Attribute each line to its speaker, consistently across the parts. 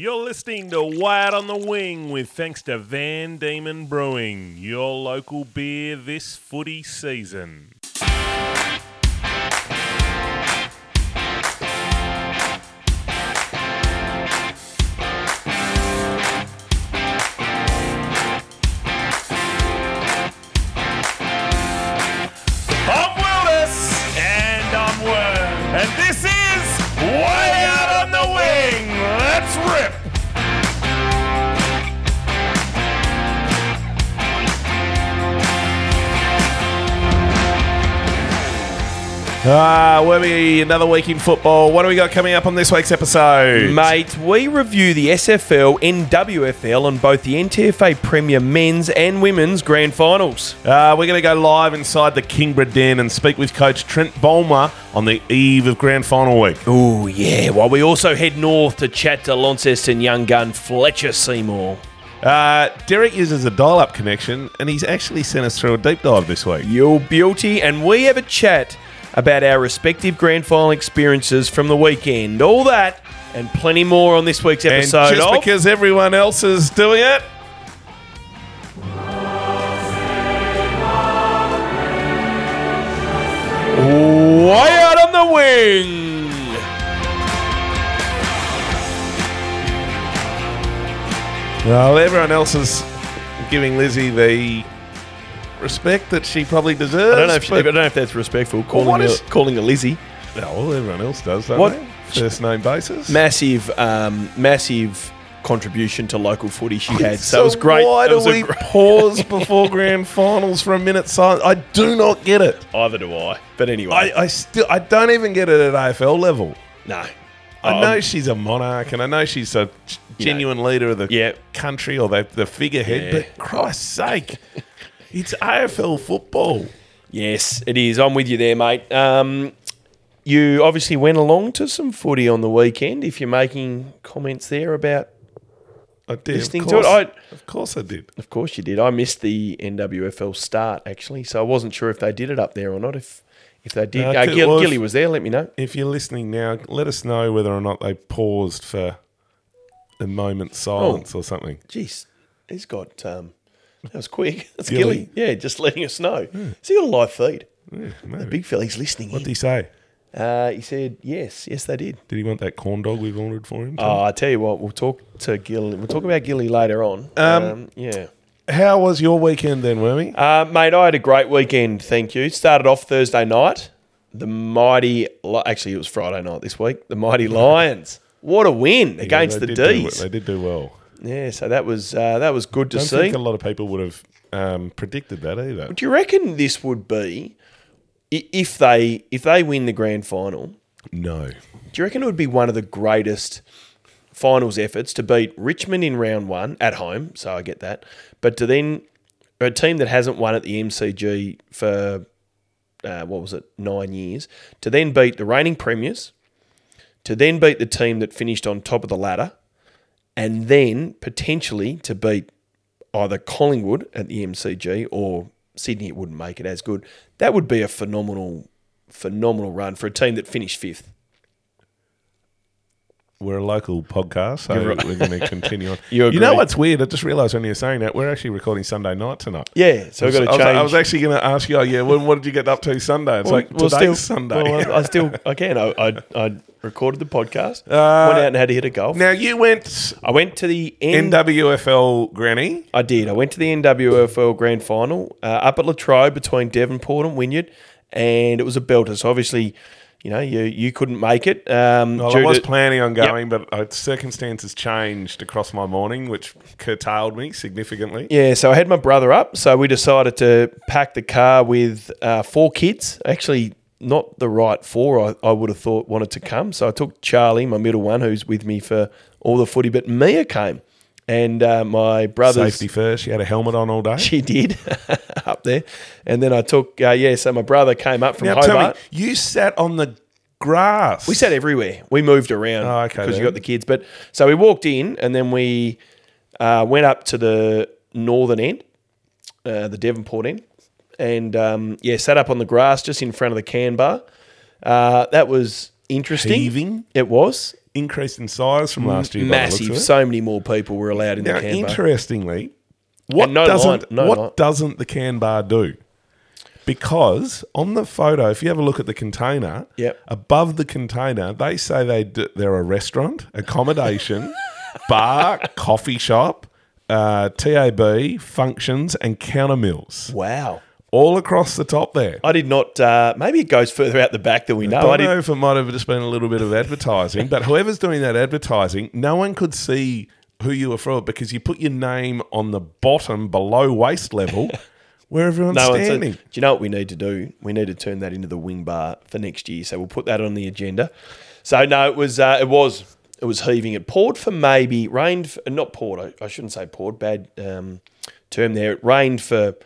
Speaker 1: You're listening to Way Out on the Wing with thanks to Van Diemen Brewing, your local beer this footy season. Another week in football. What do we got coming up on this week's episode?
Speaker 2: Mate, we review the SFL, NWFL, and both the NTFA Premier men's and women's grand finals.
Speaker 1: Uh, we're going to go live inside the Kingborough Den and speak with coach Trent Bolmer on the eve of grand final week.
Speaker 2: Oh, yeah, while we also head north to chat to Launceston young gun Fletcher Seymour.
Speaker 1: Uh, Derek uses a dial up connection and he's actually sent us through a deep dive this week.
Speaker 2: Your beauty, and we have a chat about our respective grand final experiences from the weekend. All that and plenty more on this week's
Speaker 1: And
Speaker 2: episode
Speaker 1: just
Speaker 2: of
Speaker 1: because everyone else is doing it,
Speaker 2: Way Out on the Wing.
Speaker 1: well, everyone else is giving Lizzie the respect that she probably deserves.
Speaker 2: I don't know if, I don't know if that's respectful, calling,
Speaker 1: what
Speaker 2: her,
Speaker 1: is-
Speaker 2: calling her Lizzie.
Speaker 1: No, well, everyone else does, don't
Speaker 2: What-
Speaker 1: they? First name basis.
Speaker 2: massive, um, massive contribution to local footy she had. So, it was great.
Speaker 1: Why do we pause before grand finals for a minute silence? I do not get it.
Speaker 2: Either do I. But anyway,
Speaker 1: I, I still I don't even get it at AFL level.
Speaker 2: no.
Speaker 1: I
Speaker 2: Um,
Speaker 1: know she's a monarch and I know she's a genuine leader of the
Speaker 2: Yeah.
Speaker 1: country or the, the figurehead,
Speaker 2: Yeah.
Speaker 1: but Christ's sake, it's AFL football.
Speaker 2: Yes, it is. I'm with you there, mate. Um, you obviously went along to some footy on the weekend. If you're making comments there about,
Speaker 1: I did.
Speaker 2: Listening
Speaker 1: of
Speaker 2: to it,
Speaker 1: course,
Speaker 2: I-
Speaker 1: of course I did.
Speaker 2: of course you did. I missed the NWFL start actually, so I wasn't sure if they did it up there or not. If if they did,
Speaker 1: No,
Speaker 2: uh,
Speaker 1: was-
Speaker 2: Gilly was there. Let me know.
Speaker 1: If you're listening now, let us know whether or not they paused for a moment's silence or something.
Speaker 2: Jeez, he's got. Um, that was quick. That's
Speaker 1: Gilly?
Speaker 2: Gilly. Yeah, just letting us know. Has he got a live feed?
Speaker 1: Yeah,
Speaker 2: The
Speaker 1: maybe.
Speaker 2: big fella's listening.
Speaker 1: What did he say?
Speaker 2: Uh, he said, yes, yes, they did.
Speaker 1: Did he want that corn dog we've ordered for him?
Speaker 2: Oh, I tell you what, we'll talk to Gilly. We'll talk about Gilly later on. Um, yeah.
Speaker 1: How was your weekend then, Wormy?
Speaker 2: Uh, mate, I had a great weekend, thank you. Started off Thursday night. The mighty, actually, it was Friday night this week. The mighty Lions. What a win against the
Speaker 1: did do-
Speaker 2: D's.
Speaker 1: they did do well.
Speaker 2: Yeah, so that was uh, that was good to see.
Speaker 1: I don't
Speaker 2: see.
Speaker 1: think a lot of people would have um, predicted that either.
Speaker 2: Do you reckon this would be i- if they if they win the grand final?
Speaker 1: No.
Speaker 2: Do you reckon it would be one of the greatest finals efforts to beat Richmond in round one at home? So I get that, but to then a team that hasn't won at the MCG for uh, what was it nine years to then beat the reigning premiers, to then beat the team that finished on top of the ladder, and then potentially to beat either Collingwood at the MCG or Sydney, it wouldn't make it as good. That would be a phenomenal, phenomenal run for a team that finished fifth.
Speaker 1: We're a local podcast, so
Speaker 2: right.
Speaker 1: we're going to continue on.
Speaker 2: You
Speaker 1: You know what's weird? I just realised when you were saying that we're actually recording Sunday night tonight.
Speaker 2: Yeah, so we've got
Speaker 1: I
Speaker 2: to
Speaker 1: was,
Speaker 2: change.
Speaker 1: I was actually going to ask you, oh, yeah, well, what did you get up to Sunday? It's like today's Sunday.
Speaker 2: Well, I, I still, I can. I, I, I recorded the podcast.
Speaker 1: Uh,
Speaker 2: went out and had to hit a golf.
Speaker 1: now you went
Speaker 2: I went to the N-
Speaker 1: NWFL Granny.
Speaker 2: I did. I went to the NWFL Grand Final uh, up at Latrobe between Devonport and Wynyard, and it was a belter. So obviously, you know, you you couldn't make it. Um,
Speaker 1: Well, I was
Speaker 2: to-
Speaker 1: planning on going, but uh, circumstances changed across my morning, which curtailed me significantly.
Speaker 2: Yeah, so I had my brother up. So we decided to pack the car with uh, four kids. Actually, not the right four I, I would have thought wanted to come. So I took Charlie, my middle one, who's with me for all the footy, but Mia came. And uh, my brother's.
Speaker 1: Safety first. You had a helmet on all day.
Speaker 2: She did up there. And then I took, uh, yeah, so my brother came up from
Speaker 1: Now tell me,
Speaker 2: Hobart.
Speaker 1: you sat on the grass.
Speaker 2: We sat everywhere. We moved around
Speaker 1: Oh, okay
Speaker 2: because you got the kids. But so we walked in and then we uh, went up to the northern end, uh, the Devonport end, and um, yeah, sat up on the grass just in front of the can bar. Uh, that was interesting.
Speaker 1: Heaving?
Speaker 2: It was.
Speaker 1: Increased in size from last year. by the looks of
Speaker 2: Massive. So many more people were allowed in
Speaker 1: Now,
Speaker 2: the can bar.
Speaker 1: interestingly, what
Speaker 2: no
Speaker 1: doesn't
Speaker 2: no
Speaker 1: what doesn't the can bar do? Because on the photo, if you have a look at the container,
Speaker 2: Yep.
Speaker 1: above the container, they say they they're a restaurant, accommodation, bar, coffee shop, uh, TAB, functions, and counter mills,
Speaker 2: Wow.
Speaker 1: All across the top there.
Speaker 2: I did not. Uh, maybe it goes further out the back than we know.
Speaker 1: I
Speaker 2: I
Speaker 1: don't
Speaker 2: did,
Speaker 1: know if it might have just been a little bit of advertising, but whoever's doing that advertising, no one could see who you were from because you put your name on the bottom below waist level where everyone's
Speaker 2: no
Speaker 1: standing.
Speaker 2: Do you know what we need to do? We need to turn that into the wing bar for next year. So we'll put that on the agenda. So no, it was uh, it was it was heaving. It poured for maybe rained for, not poured. I, I shouldn't say poured. Bad um, term there. It rained for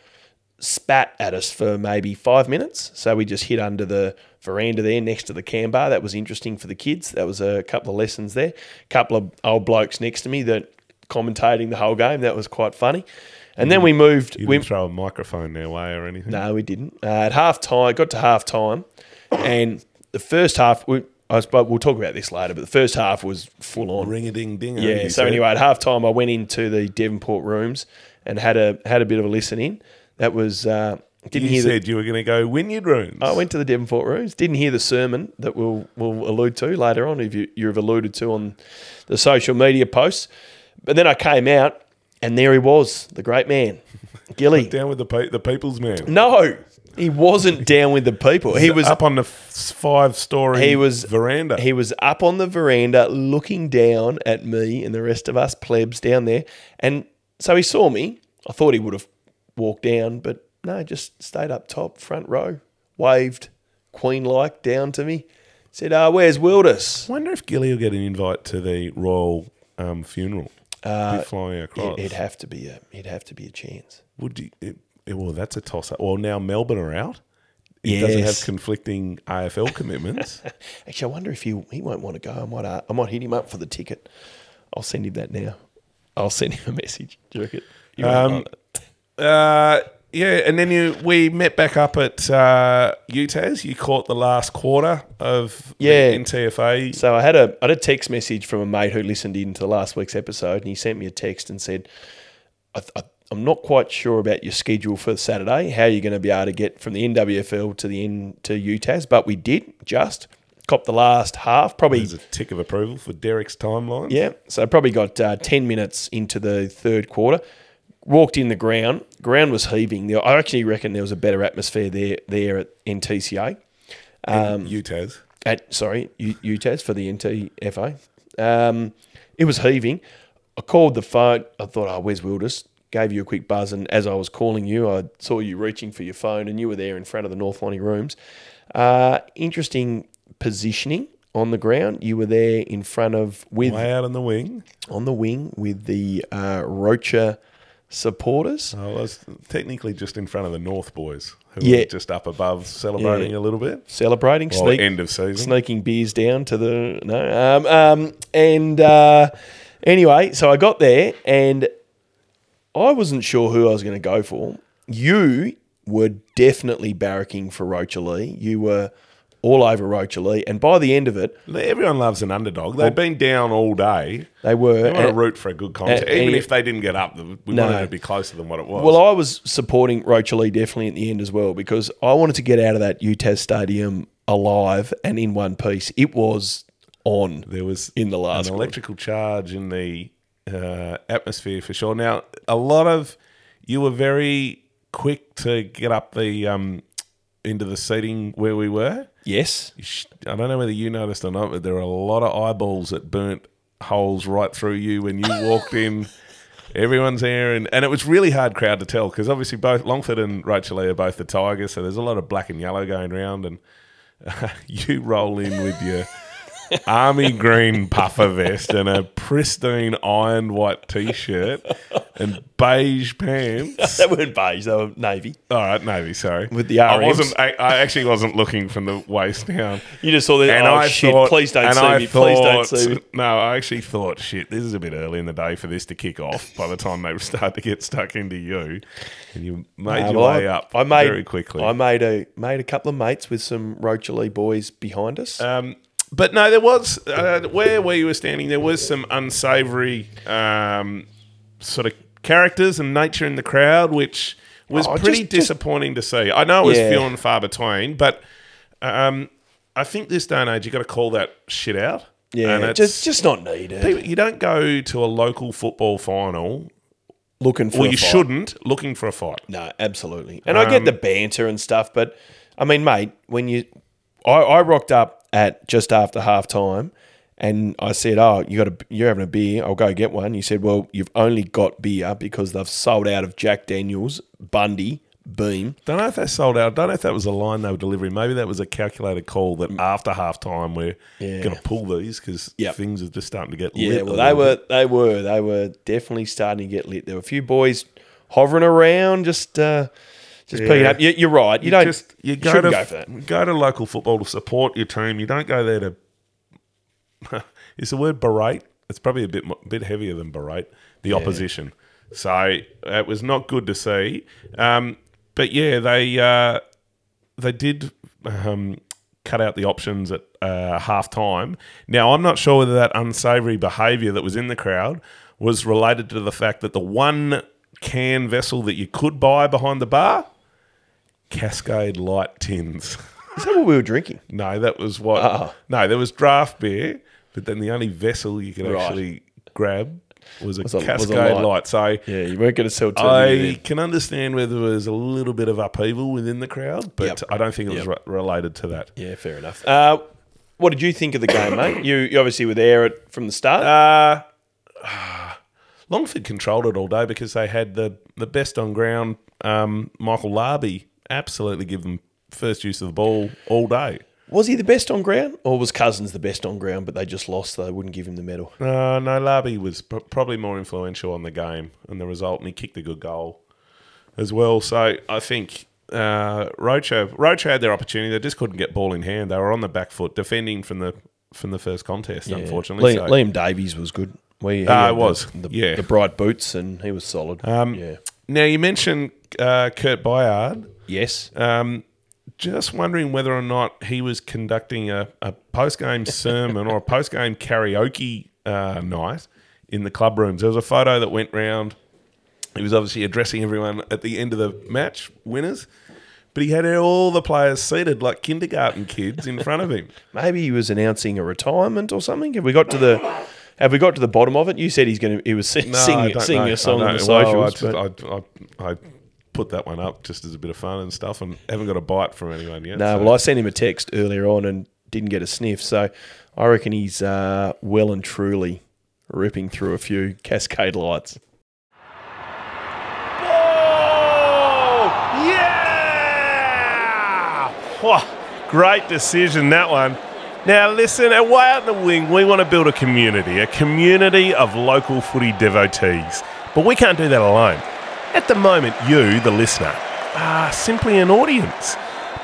Speaker 2: spat at us for maybe five minutes. So we just hid under the veranda there next to the can bar. That was interesting for the kids. That was a couple of lessons there. A couple of old blokes next to me that commentating the whole game. That was quite funny. And then we moved.
Speaker 1: You
Speaker 2: we,
Speaker 1: didn't throw a microphone their way or anything.
Speaker 2: no, we didn't. Uh, at half time, got to half time, and the first half, we, I suppose we'll talk about this later, but the first half was full on.
Speaker 1: Ring a ding ding.
Speaker 2: Yeah. So anyway, at half time, I went into the Devonport rooms and had a had a bit of a listen in. That was uh, didn't
Speaker 1: you
Speaker 2: hear.
Speaker 1: said
Speaker 2: The,
Speaker 1: you were going to go Wynyard Rooms.
Speaker 2: I went to the Devonport rooms. Didn't hear the sermon that we'll we'll allude to later on. If you you've alluded to on the social media posts, but then I came out and there he was, the great man, Gilly.
Speaker 1: down with the pe- the people's man.
Speaker 2: No, he wasn't down with the people. He was
Speaker 1: up on the five story
Speaker 2: He was-
Speaker 1: veranda.
Speaker 2: He was up on the veranda looking down at me and the rest of us plebs down there. And so he saw me. I thought he would have walked down, but no, just stayed up top, front row, waved queen like down to me. Said, uh, where's Wilders?
Speaker 1: I wonder if Gilly will get an invite to the royal um, funeral. Be flying across.
Speaker 2: It, it'd have to be a it'd have to be a chance.
Speaker 1: Would you? It, it- well, that's a toss up. Well, now Melbourne are out. He doesn't have conflicting AFL commitments.
Speaker 2: Actually, I wonder if he he won't want to go. I might uh, I might hit him up for the ticket. I'll send him that now. I'll send him a message. Do you reckon?
Speaker 1: Um. Uh, yeah, and then you we met back up at uh, UTAS. You caught the last quarter of the
Speaker 2: Yeah.
Speaker 1: NTFA.
Speaker 2: So I had a I had a text message from a mate who listened in to last week's episode, and he sent me a text and said, I, I, "I'm not quite sure about your schedule for Saturday. How you're going to be able to get from the NWFL to the N to UTAS?" But we did just cop the last half, probably
Speaker 1: There's a tick of approval for Derek's timeline.
Speaker 2: yeah. So probably got uh, 10 minutes into the third quarter. Walked in the ground. Ground was heaving. I actually reckon there was a better atmosphere there there at NTCA.
Speaker 1: um, UTAS.
Speaker 2: At sorry, U- UTAS for the NTFA. Um, it was heaving. I called the phone. I thought, oh, where's Wilders? Gave you a quick buzz, and as I was calling you, I saw you reaching for your phone, and you were there in front of the North Lonnie rooms. Uh, interesting positioning on the ground. You were there in front of with
Speaker 1: Way out on the wing.
Speaker 2: on the wing with the uh, Rocha supporters.
Speaker 1: Oh, I was technically just in front of the North boys, who
Speaker 2: Yeah.
Speaker 1: were just up above celebrating
Speaker 2: Yeah.
Speaker 1: a little bit.
Speaker 2: Celebrating,
Speaker 1: Well,
Speaker 2: sneak,
Speaker 1: end of season.
Speaker 2: sneaking beers down to the no. Um, um, and uh, anyway, so I got there and I wasn't sure who I was going to go for. You were definitely barracking for Rocherlea. You were all over Rocherlea, and by the end of it,
Speaker 1: Everyone loves an underdog. They've been down all day.
Speaker 2: they were.
Speaker 1: They want to root for a good contest. Even
Speaker 2: and-
Speaker 1: if they didn't get up, we
Speaker 2: No.
Speaker 1: wanted to be closer than what it was.
Speaker 2: Well, I was supporting Rocherlea definitely at the end as well because I wanted to get out of that UTAS stadium alive and in one piece. It was on.
Speaker 1: there was
Speaker 2: in the last
Speaker 1: an electrical charge in the uh, atmosphere for sure. Now, a lot of you were very quick to get up the um, into the seating where we were.
Speaker 2: Yes.
Speaker 1: I don't know whether you noticed or not, but there were a lot of eyeballs that burnt holes right through you when you walked in. Everyone's there, and, and it was really hard crowd to tell because obviously both Longford and Rocherlea are both the Tigers, so there's a lot of black and yellow going around, and uh, you roll in with your army green puffer vest and a pristine ironed white t-shirt and beige pants.
Speaker 2: They weren't beige, they were navy.
Speaker 1: All right, navy. Sorry,
Speaker 2: With the
Speaker 1: I wasn't. I, I actually wasn't looking from the waist down.
Speaker 2: You just saw that.
Speaker 1: And
Speaker 2: oh,
Speaker 1: I
Speaker 2: shit,
Speaker 1: thought,
Speaker 2: please don't see
Speaker 1: I
Speaker 2: me. Please don't see me.
Speaker 1: No, I actually thought, shit, this is a bit early in the day for this to kick off. By the time they start to get stuck into you, and you made
Speaker 2: Uh,
Speaker 1: your way up
Speaker 2: I made,
Speaker 1: very quickly.
Speaker 2: I made a made a couple of mates with some Rocherlea boys behind us.
Speaker 1: um, but no, there was uh, where where you were standing. There was some unsavoury um, sort of characters and nature in the crowd, which was
Speaker 2: Oh,
Speaker 1: pretty
Speaker 2: just- just-
Speaker 1: disappointing to see. I know it was
Speaker 2: Yeah.
Speaker 1: few and far between, but um, I think this day and age you got to call that shit out.
Speaker 2: Yeah, just just not needed.
Speaker 1: people- you don't go to a local football final,
Speaker 2: Looking for
Speaker 1: or
Speaker 2: a
Speaker 1: you
Speaker 2: fight.
Speaker 1: shouldn't, looking for a fight.
Speaker 2: No, absolutely. And I get the banter and stuff, but I mean, mate, when you, I, I rocked up at just after half time and I said, Oh, you got a, you're having a beer. I'll go get one. You said, Well, you've only got beer because they've sold out of Jack Daniels, Bundy, Beam.
Speaker 1: Don't know if they sold out. Don't know if that was a line they were delivering. Maybe that was a calculated call that after half time we're
Speaker 2: Yeah.
Speaker 1: going to pull these because
Speaker 2: Yep.
Speaker 1: things are just starting to get
Speaker 2: Yeah,
Speaker 1: lit. a
Speaker 2: well, they were, they were, they were definitely starting to get lit. There were a few boys hovering around, just, uh, just
Speaker 1: Yeah.
Speaker 2: up. You, you're right. You, don't
Speaker 1: just you go
Speaker 2: shouldn't
Speaker 1: to
Speaker 2: go for that.
Speaker 1: go to local football to support your team. You don't go there to. is the word berate? It's probably a bit bit heavier than berate the opposition. So it was not good to see. Um, but yeah, they uh, they did um, cut out the options at uh, half time. Now, I'm not sure whether that unsavoury behaviour that was in the crowd was related to the fact that the one can vessel that you could buy behind the bar, Cascade Light Tins.
Speaker 2: Is that what we were drinking?
Speaker 1: no, that was what.
Speaker 2: Oh.
Speaker 1: No, there was draft beer, but then the only vessel you could
Speaker 2: Right.
Speaker 1: actually grab was a
Speaker 2: Was a- was a
Speaker 1: Cascade
Speaker 2: light.
Speaker 1: Light. So.
Speaker 2: Yeah, you weren't going to sell
Speaker 1: I can understand where there was a little bit of upheaval within the crowd, but
Speaker 2: Yep.
Speaker 1: I don't think it was re- related to that.
Speaker 2: Yeah, fair enough. Uh, what did you think of the game, mate? You, you obviously were there at, from the start.
Speaker 1: Uh, Longford controlled it all day because they had the, the best on ground. Um, Michael Larby absolutely give them first use of the ball all day.
Speaker 2: was he the best on ground, or was Cousins the best on ground, but they just lost, so they wouldn't give him the medal?
Speaker 1: Uh, no, Larby was pr- probably more influential on the game and the result, and he kicked a good goal as well. So I think uh, Rocha Rocha had their opportunity. They just couldn't get ball in hand. They were on the back foot, defending from the from the first contest. Unfortunately,
Speaker 2: Liam,
Speaker 1: so.
Speaker 2: Liam Davies was good. We,
Speaker 1: it was.
Speaker 2: the, the,
Speaker 1: Yeah.
Speaker 2: the bright boots, and he was solid. Um, yeah.
Speaker 1: Now you mentioned uh, Kurt Byard.
Speaker 2: Yes.
Speaker 1: Um, just wondering whether or not he was conducting a, a post game sermon or a post game karaoke uh, night in the club rooms. There was a photo that went round. He was obviously addressing everyone at the end of the match, winners, but he had all the players seated like kindergarten kids in front of him.
Speaker 2: Maybe he was announcing a retirement or something. Have we got to the? Have we got to the bottom of it? You said he's going to. He was sing,
Speaker 1: No,
Speaker 2: singing, singing a song on the socials.
Speaker 1: I, just- I, I, I put that one up just as a bit of fun and stuff, and haven't got a bite from anyone yet.
Speaker 2: no,
Speaker 1: so-
Speaker 2: well, I sent him a text earlier on and didn't get a sniff. So I reckon he's uh, well and truly ripping through a few cascade lights.
Speaker 1: Oh, yeah! Whoa, great decision, that one. Now, listen, at Way Out in the Wing, we want to build a community, a community of local footy devotees. But we can't do that alone. At the moment, you, the listener, are simply an audience.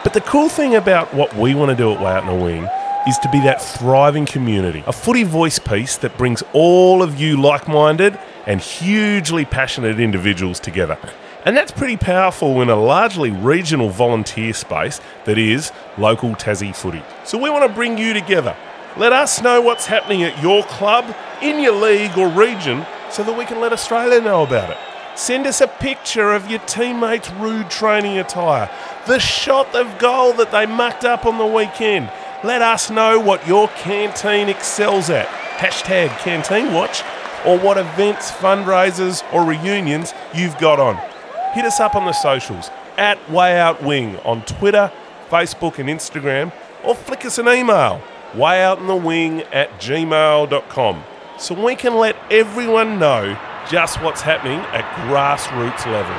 Speaker 1: But the cool thing about what we want to do at Way Out in the Wing is to be that thriving community, a footy voice piece that brings all of you like minded and hugely passionate individuals together. And that's pretty powerful in a largely regional volunteer space that is local Tassie footy. So we want to bring you together. Let us know what's happening at your club, in your league or region, so that we can let Australia know about it. Send us a picture of your teammates' rude training attire, the shot of goal that they mucked up on the weekend. Let us know what your canteen excels at. Hashtag Canteen Watch, or what events, fundraisers, or reunions you've got on. Hit us up on the socials at Way Out Wing on Twitter, Facebook, and Instagram, or flick us an email wayoutinthewing at gmail.com so we can let everyone know just what's happening at grassroots level.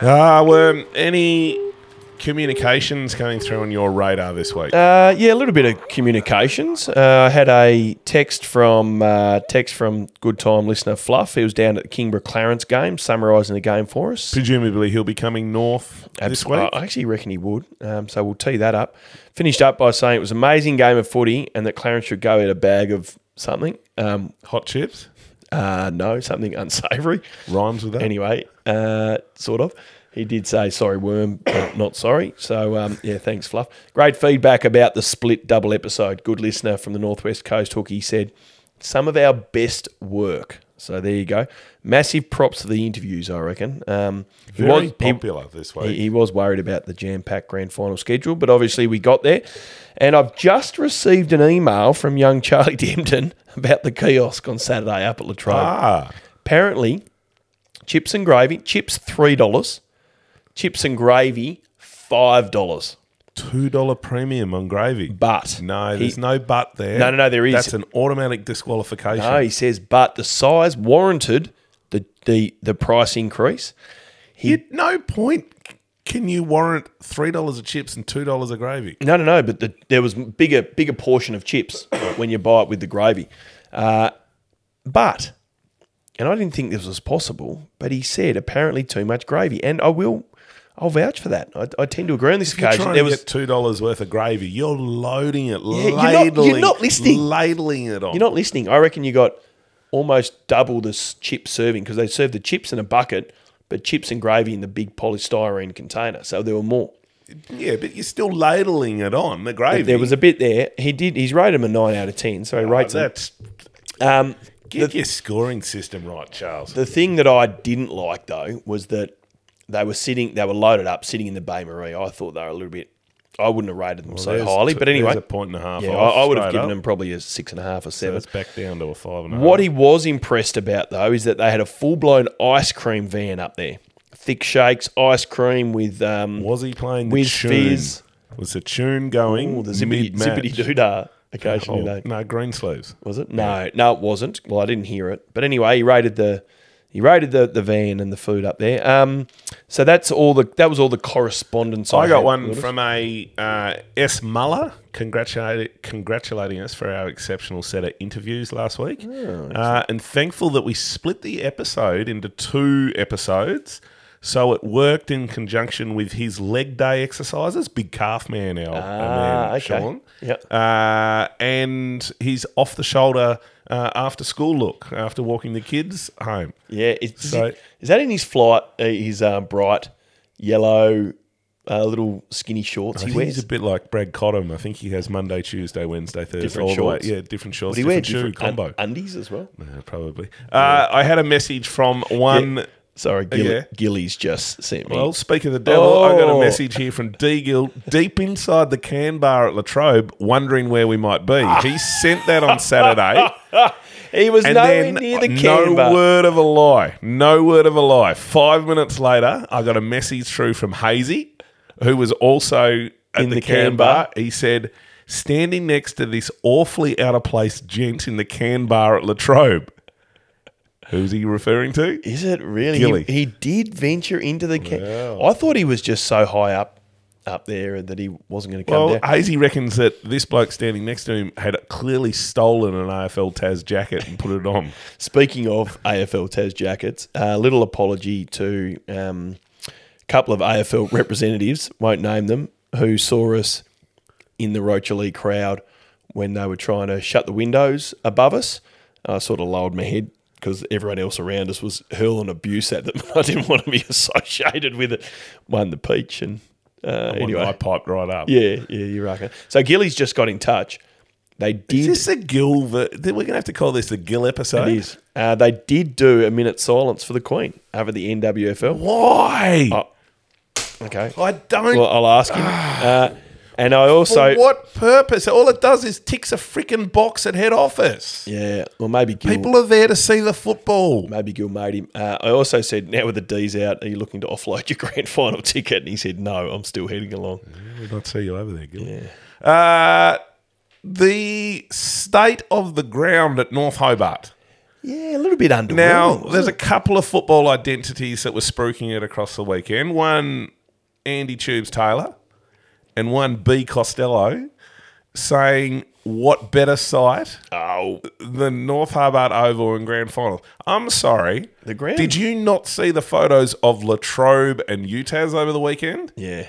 Speaker 1: Ah, any communications coming through on your radar this week?
Speaker 2: Uh, yeah, a little bit of communications. Uh, I had a text from uh, text from good time listener Fluff. He was down at the Kingborough Clarence game, summarising the game for us.
Speaker 1: Presumably he'll be coming north this week.
Speaker 2: I actually reckon he would. Um, so we'll tee that up. Finished up by saying it was an amazing game of footy and that Clarence should go eat a bag of something. Um,
Speaker 1: Hot chips
Speaker 2: uh, no, something unsavoury.
Speaker 1: rhymes with that.
Speaker 2: Anyway, uh, sort of. He did say sorry, worm, but not sorry. So um, yeah, thanks, Fluff. Great feedback about the split double episode. Good listener from the Northwest Coast Hookie said some of our best work. So there you go. Massive props to the interviews, I reckon. Um, he
Speaker 1: Very
Speaker 2: was- he-
Speaker 1: popular this week.
Speaker 2: he, he was worried about the jam packed grand final schedule, but obviously we got there. And I've just received an email from young Charlie Dempton about the kiosk on Saturday up at Latrobe.
Speaker 1: ah,
Speaker 2: Apparently, chips and gravy, chips $3, chips and gravy $5.
Speaker 1: two dollar premium on gravy.
Speaker 2: But
Speaker 1: no,
Speaker 2: he-
Speaker 1: there's no but there.
Speaker 2: No, no, no, there is.
Speaker 1: That's an automatic disqualification.
Speaker 2: No, he says, but the size warranted the, the, the price increase. He,
Speaker 1: At no point can you warrant three dollars of chips and two dollars of gravy.
Speaker 2: No, no, no. But the, there was bigger, bigger portion of chips when you buy it with the gravy. Uh, but, and I didn't think this was possible. But he said apparently too much gravy, and I will, I'll vouch for that. I, I tend to agree on this
Speaker 1: If you're trying
Speaker 2: There
Speaker 1: to
Speaker 2: was
Speaker 1: get two dollars worth of gravy, you're loading it,
Speaker 2: you're not- you're not listening.
Speaker 1: ladling it on.
Speaker 2: you're not listening. I reckon you got almost double the chip serving because they served the chips in a bucket, but chips and gravy in the big polystyrene container. So there were more.
Speaker 1: yeah, but you're still ladling it on the gravy.
Speaker 2: There was a bit there. He did. He's rated him a nine out of ten. So he
Speaker 1: Oh,
Speaker 2: rates
Speaker 1: that's
Speaker 2: Um,
Speaker 1: get your scoring system right, Charles.
Speaker 2: The thing that I didn't like though was that they were sitting, they were loaded up, sitting in the bain-marie. I thought they were a little bit. I wouldn't have rated them so highly,
Speaker 1: t-
Speaker 2: but anyway,
Speaker 1: a point and a half.
Speaker 2: yeah, I, I would have given
Speaker 1: up.
Speaker 2: them probably a six and a half or seven.
Speaker 1: So it's back down to a five and a half.
Speaker 2: what he was impressed about though is that they had a full blown ice cream van up there, thick shakes, ice cream with um,
Speaker 1: was he playing the
Speaker 2: Whiz
Speaker 1: tune?
Speaker 2: Fizz.
Speaker 1: Was the tune going?
Speaker 2: oh, the zippity doodah occasionally.
Speaker 1: Oh,
Speaker 2: no.
Speaker 1: no, green sleeves.
Speaker 2: Was it? No, no, it wasn't. Well, I didn't hear it. But anyway, he rated the he rated the, the van and the food up there. Um, so that's all the that was all the correspondence. I,
Speaker 1: I got one from a uh, S Muller congratulating, congratulating us for our exceptional set of interviews last week,
Speaker 2: Oh,
Speaker 1: uh, and thankful that we split the episode into two episodes. So it worked in conjunction with his leg day exercises. Big calf man, our, our
Speaker 2: Ah,
Speaker 1: man
Speaker 2: okay.
Speaker 1: Sean,
Speaker 2: Yep.
Speaker 1: uh, and his off the shoulder uh, after school look after walking the kids home.
Speaker 2: Yeah, is, is
Speaker 1: So-
Speaker 2: is that in his flight? Uh, his uh, bright yellow uh, little skinny shorts
Speaker 1: I
Speaker 2: he
Speaker 1: think
Speaker 2: wears.
Speaker 1: he's a bit like Brad Cottam. I think he has Monday, Tuesday, Wednesday, Thursday.
Speaker 2: Different
Speaker 1: all the way- Yeah, different shorts,
Speaker 2: Would he wear
Speaker 1: different shoe
Speaker 2: different un-
Speaker 1: combo.
Speaker 2: undies as well?
Speaker 1: Yeah, probably. Uh, I had a message from one.
Speaker 2: Sorry, oh, Gilly,
Speaker 1: yeah.
Speaker 2: Gilly's just sent me.
Speaker 1: Well, speak of the devil, I got a
Speaker 2: Oh.
Speaker 1: message here from D Gill, deep inside the can bar at Latrobe, wondering where we might be. He sent that on Saturday,
Speaker 2: he was nowhere near the
Speaker 1: no
Speaker 2: can bar.
Speaker 1: No word of a lie, no word of a lie. Five minutes later, I got a message through from Hazy, who was also at
Speaker 2: In
Speaker 1: the,
Speaker 2: the
Speaker 1: can,
Speaker 2: can
Speaker 1: bar.
Speaker 2: bar.
Speaker 1: He said, standing next to this awfully out of place gent in the can bar at Latrobe. Who's he referring to?
Speaker 2: Is it really?
Speaker 1: Gilly.
Speaker 2: He, he did venture into the can. I thought he was just so high up up there that he wasn't going to come
Speaker 1: Well,
Speaker 2: down.
Speaker 1: Hazy reckons that this bloke standing next to him had clearly stolen an AFL Taz jacket and put it on.
Speaker 2: Speaking of AFL Taz jackets, a little apology to um, a couple of AFL representatives, won't name them, who saw us in the Rocherlea crowd when they were trying to shut the windows above us. I sort of lowered my head because everyone else around us was hurling abuse at them. I didn't want to be associated with it. Won the peach and uh,
Speaker 1: Anyway, I piped right up.
Speaker 2: Yeah, yeah, you reckon. So Gilly's just got in touch. They
Speaker 1: Is
Speaker 2: did.
Speaker 1: this a Gill? ver- We're going to have to call this the Gill episode.
Speaker 2: It is. Uh, they did do a minute silence for the Queen over the NWFL.
Speaker 1: Why?
Speaker 2: Oh, Okay.
Speaker 1: I don't.
Speaker 2: Well, I'll ask him. Uh, and I also.
Speaker 1: For what purpose? All it does is ticks a freaking box at head office.
Speaker 2: Yeah. Well, maybe Gil.
Speaker 1: People are there to see the football.
Speaker 2: Maybe Gil made him. Uh, I also said, now with the D's out, are you looking to offload your grand final ticket? And he said, no, I'm still heading along.
Speaker 1: We'll not see you over there, Gill. Uh, the state of the ground at North Hobart.
Speaker 2: Yeah, a little bit under.
Speaker 1: Now, there's a couple of football identities that were spruiking it across the weekend. One, Andy Tubes Taylor, and one, B Costello, saying, What better site
Speaker 2: Oh,
Speaker 1: than North Hobart Oval and Grand Final? I'm sorry.
Speaker 2: The Grand.
Speaker 1: Did you not see the photos of Latrobe and UTAS over the weekend?
Speaker 2: yeah.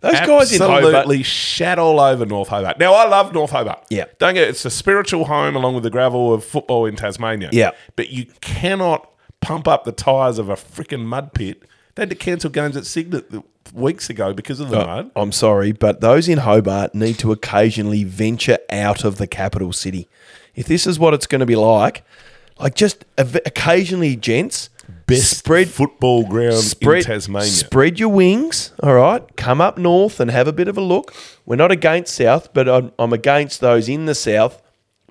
Speaker 2: Those guys in Hobart.
Speaker 1: absolutely shat all over North Hobart. Now I love North Hobart.
Speaker 2: Yeah.
Speaker 1: don't get it's a spiritual home along with the gravel of football in Tasmania.
Speaker 2: Yeah.
Speaker 1: but you cannot pump up the tires of a freaking mud pit. They had to cancel games at Cygnet weeks ago because of the uh, mud.
Speaker 2: I'm sorry, but those in Hobart need to occasionally venture out of the capital city. If this is what it's going to be like, like just ev- occasionally, gents,
Speaker 1: Best
Speaker 2: spread
Speaker 1: football ground
Speaker 2: spread
Speaker 1: in Tasmania.
Speaker 2: Spread your wings, all right. Come up north and have a bit of a look. We're not against south, but I'm, I'm against those in the south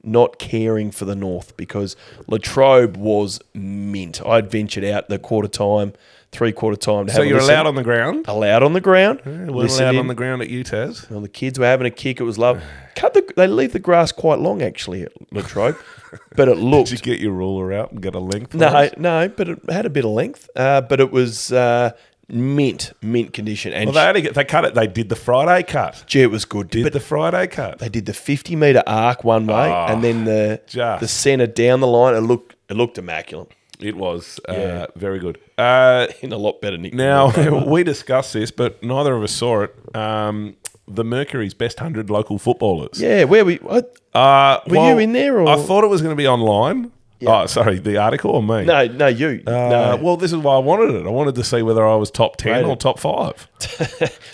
Speaker 2: not caring for the north because Latrobe was mint. I'd ventured out the quarter time, three quarter time to
Speaker 1: so
Speaker 2: have
Speaker 1: you're allowed on the ground.
Speaker 2: allowed on the ground.
Speaker 1: We're
Speaker 2: listen
Speaker 1: allowed on the ground at UTAS.
Speaker 2: Well, the kids were having a kick. It was love. Cut the. They leave the grass quite long actually at Latrobe, but it looked.
Speaker 1: Did you get your ruler out and get a length?
Speaker 2: No,
Speaker 1: us?
Speaker 2: no, but it had a bit of length. Uh, but it was uh, mint, mint condition, and
Speaker 1: Well, they only get, they cut it. They did the Friday cut.
Speaker 2: gee, it was good.
Speaker 1: Did
Speaker 2: but
Speaker 1: the Friday cut?
Speaker 2: they did the fifty meter arc one way,
Speaker 1: Oh,
Speaker 2: and then the
Speaker 1: just-
Speaker 2: the centre down the line. It looked it looked immaculate.
Speaker 1: It was uh,
Speaker 2: Yeah.
Speaker 1: very good. Uh,
Speaker 2: In a lot better nick.
Speaker 1: now we discussed this, but neither of us saw it. Um, the Mercury's best hundred local footballers.
Speaker 2: yeah, where we? What?
Speaker 1: Uh,
Speaker 2: Were
Speaker 1: well,
Speaker 2: you in there, or-
Speaker 1: I thought it was going to be online. Oh, sorry, the article or me?
Speaker 2: No, no, you.
Speaker 1: Uh,
Speaker 2: no,
Speaker 1: Well, this is why I wanted it. I wanted to see whether I was top ten
Speaker 2: Rated.
Speaker 1: or top five.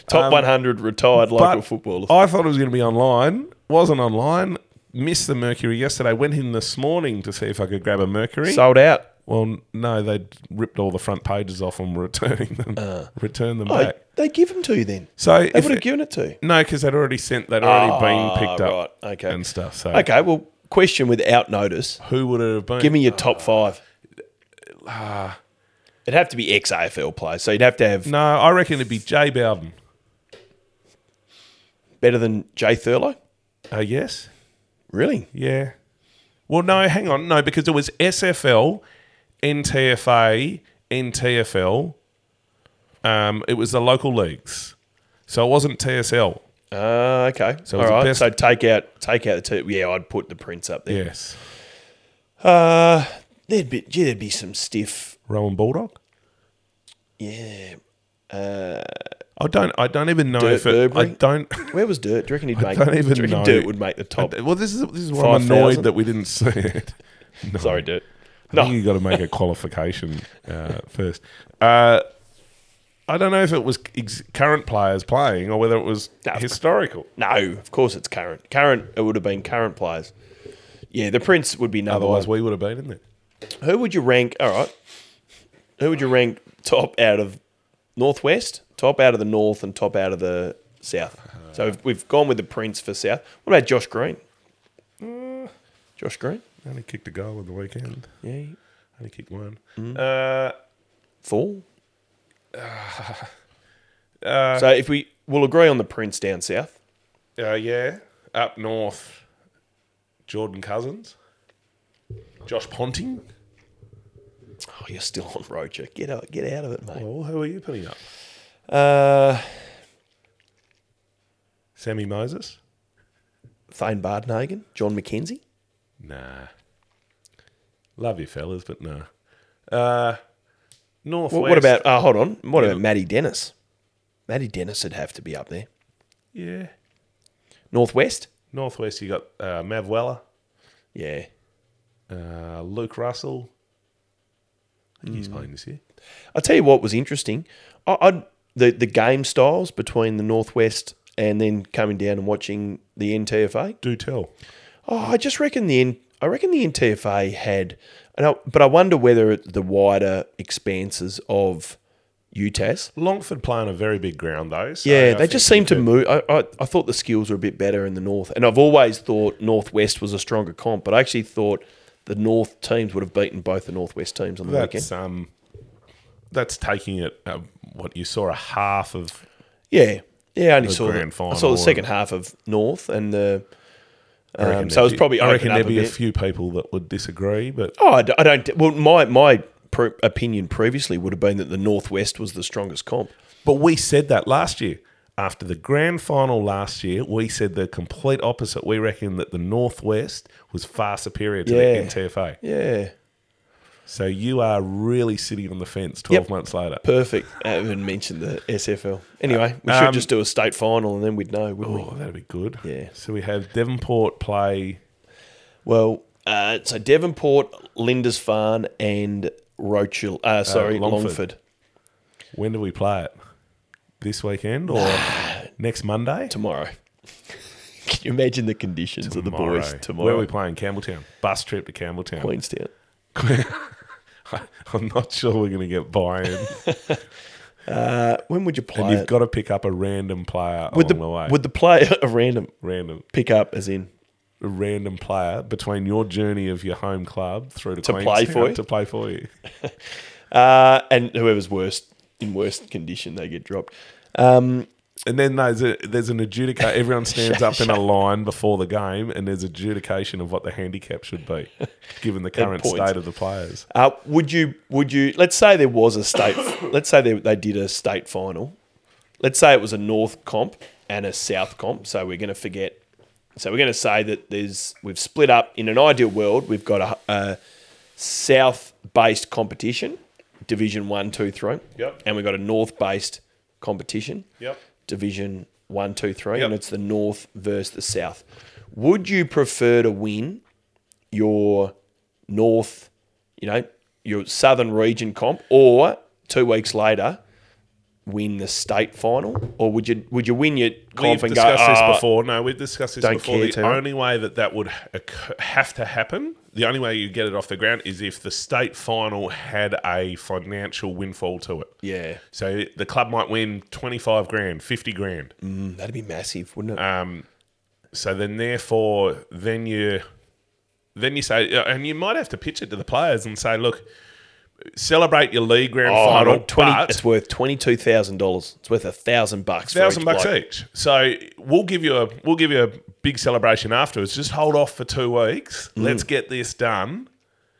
Speaker 2: top one hundred retired local
Speaker 1: um,
Speaker 2: footballers.
Speaker 1: I thought it was going to be online. Wasn't online. Missed the Mercury yesterday. Went in this morning to see if I could grab a Mercury.
Speaker 2: Sold out.
Speaker 1: Well, no, they'd ripped all the front pages off and were returning them. return them
Speaker 2: Oh,
Speaker 1: back.
Speaker 2: they give them to you then.
Speaker 1: So
Speaker 2: They would have given it to you.
Speaker 1: no, because they'd already sent. They'd already
Speaker 2: Ah,
Speaker 1: been picked up.
Speaker 2: okay.
Speaker 1: and stuff. So
Speaker 2: Okay, well, question without notice.
Speaker 1: who would it have been?
Speaker 2: Give me your top five. It'd have to be ex AFL players, so you'd have to have
Speaker 1: No, I reckon it'd be Jay Bowden.
Speaker 2: better than Jay Thurlow.
Speaker 1: Uh, yes.
Speaker 2: Really?
Speaker 1: Yeah. Well, no, hang on. No, because it was SFL, NTFA, NTFL. Um, it was the local leagues. So it wasn't TSL.
Speaker 2: Uh, okay.
Speaker 1: So
Speaker 2: All
Speaker 1: the best-
Speaker 2: So take out take out the two. Yeah, I'd put the Prince up there.
Speaker 1: Yes.
Speaker 2: Uh, there'd be gee, there'd be some stiff.
Speaker 1: Rowan Bulldog.
Speaker 2: Yeah.
Speaker 1: I don't. I don't even know
Speaker 2: Dirt
Speaker 1: if it. I don't.
Speaker 2: Where was Dirt? Do you reckon he'd
Speaker 1: I
Speaker 2: make?
Speaker 1: don't even
Speaker 2: do you reckon
Speaker 1: know.
Speaker 2: Dirt would make the top.
Speaker 1: Well, this is this is why I'm
Speaker 2: 5,000?
Speaker 1: annoyed that we didn't see it. No.
Speaker 2: Sorry, Dirt.
Speaker 1: I
Speaker 2: No.
Speaker 1: think you got to make a qualification uh, first. Uh, I don't know if it was ex- current players playing or whether it was
Speaker 2: No,
Speaker 1: historical.
Speaker 2: No, of course it's current. Current. It would have been current players. Yeah, the Prince would be number
Speaker 1: Otherwise,
Speaker 2: one.
Speaker 1: we would have been in there.
Speaker 2: Who would you rank? All right. Who would you rank top out of Northwest, top out of the North, and top out of the South? So we've, we've gone with the Prince for South. What about Josh Green? Josh Green?
Speaker 1: Only kicked a goal in the weekend.
Speaker 2: Yeah,
Speaker 1: Only kicked one.
Speaker 2: Mm.
Speaker 1: Uh,
Speaker 2: four.
Speaker 1: uh,
Speaker 2: So if we will agree on the Prince down south,
Speaker 1: uh, yeah, up north, Jordan Cousins, Josh Ponting.
Speaker 2: oh, you're still on Roger. Get out, get out of it, mate.
Speaker 1: Well, who are you putting up?
Speaker 2: Uh,
Speaker 1: Sammy Moses?
Speaker 2: Thane Bardnagan, John McKenzie.
Speaker 1: Nah. Love you, fellas, but no. Uh, Northwest.
Speaker 2: What, what about? Oh, hold on. What about Matty Dennis? Matty Dennis would have to be up there.
Speaker 1: Yeah.
Speaker 2: Northwest.
Speaker 1: Northwest, you got uh, Mav Weller,
Speaker 2: Yeah.
Speaker 1: uh, Luke Russell. I think
Speaker 2: Hmm.
Speaker 1: he's playing this year.
Speaker 2: I'll tell you what was interesting. I, I'd, the the game styles between the Northwest and then coming down and watching the NTFA.
Speaker 1: Do tell.
Speaker 2: Oh, I just reckon the N, I reckon the NTFA had, and I, but I wonder whether the wider expanses of UTAS.
Speaker 1: Longford play on a very big ground, though. so
Speaker 2: Yeah, they just seem to
Speaker 1: could-
Speaker 2: move. I, I, I thought the skills were a bit better in the north, and I've always thought Northwest was a stronger comp, but I actually thought the North teams would have beaten both the Northwest teams on the
Speaker 1: That's
Speaker 2: weekend.
Speaker 1: um, that's taking it. Uh, what you saw a half of.
Speaker 2: Yeah, yeah. I only saw the, I saw the second half of North, and the um, so it was probably
Speaker 1: I reckon there'd be a
Speaker 2: bit.
Speaker 1: few people that would disagree, but
Speaker 2: Oh, I d- I don't. Well, my my pre- opinion previously would have been that the Northwest was the strongest comp.
Speaker 1: But we said that last year. After the grand final last year, we said the complete opposite. We reckon that the Northwest was far superior to
Speaker 2: Yeah.
Speaker 1: the NTFA.
Speaker 2: Yeah.
Speaker 1: So you are really sitting on the fence 12
Speaker 2: Yep.
Speaker 1: months later.
Speaker 2: Perfect. I haven't mentioned the SFL. Anyway, we should
Speaker 1: Um,
Speaker 2: just do a state final and then we'd know, wouldn't
Speaker 1: Oh,
Speaker 2: we?
Speaker 1: that'd be good.
Speaker 2: Yeah.
Speaker 1: So we have Devonport play.
Speaker 2: Well, uh, so Devonport, Lindisfarne, and Rochelle. Uh, sorry,
Speaker 1: Longford.
Speaker 2: Longford.
Speaker 1: When do we play it? This weekend or next Monday?
Speaker 2: tomorrow. Can you imagine the conditions of the boys tomorrow?
Speaker 1: Where are we playing? Campbelltown. Bus trip to Campbelltown.
Speaker 2: Queenstown.
Speaker 1: I'm not sure we're going to get buy-in.
Speaker 2: Uh, when would you
Speaker 1: and
Speaker 2: play
Speaker 1: you've
Speaker 2: it?
Speaker 1: got to pick up a random player
Speaker 2: would the,
Speaker 1: along the way.
Speaker 2: would the player a random
Speaker 1: random,
Speaker 2: pick up as in
Speaker 1: a random player between your journey of your home club through to,
Speaker 2: To play
Speaker 1: Queenstown
Speaker 2: for you?
Speaker 1: To play for you.
Speaker 2: uh, and whoever's worst in worst condition they get dropped. Um,
Speaker 1: And then there's a there's an adjudicator. Everyone stands up in a line before the game, and there's adjudication of what the handicap should be, given the current state of the players.
Speaker 2: uh, would you would you let's say there was a state let's say they, they did a state final. Let's say it was a north comp and a south comp. So we're going to forget. So we're going to say that there's we've split up in an ideal world. We've got a, a south based competition, division one, two, three.
Speaker 1: Yep.
Speaker 2: And we've got a north based competition.
Speaker 1: Yep.
Speaker 2: Division one, two, three,
Speaker 1: Yep.
Speaker 2: and it's the north versus the south. Would you prefer to win your north, you know, your southern region comp, or two weeks later win the state final, or would you would you win your comp
Speaker 1: We've
Speaker 2: and go?
Speaker 1: discussed this
Speaker 2: "Oh,
Speaker 1: before. No, we've discussed this
Speaker 2: Don't
Speaker 1: before.
Speaker 2: care
Speaker 1: The only way that that would have to happen, the only way you get it off the ground, is if the state final had a financial windfall to it.
Speaker 2: Yeah,
Speaker 1: So the club might win twenty five grand, fifty grand.
Speaker 2: Mm, that'd be massive, wouldn't it?
Speaker 1: Um, so then, therefore, then you, then you say, and you might have to pitch it to the players and say, look, celebrate your league grand
Speaker 2: oh,
Speaker 1: final,
Speaker 2: on, twenty.
Speaker 1: but
Speaker 2: It's worth twenty two thousand dollars. It's worth a thousand bucks. for
Speaker 1: thousand
Speaker 2: each
Speaker 1: bucks
Speaker 2: bloke.
Speaker 1: each. So we'll give you a we'll give you a big celebration afterwards. Just hold off for two weeks.
Speaker 2: Mm.
Speaker 1: Let's get this done.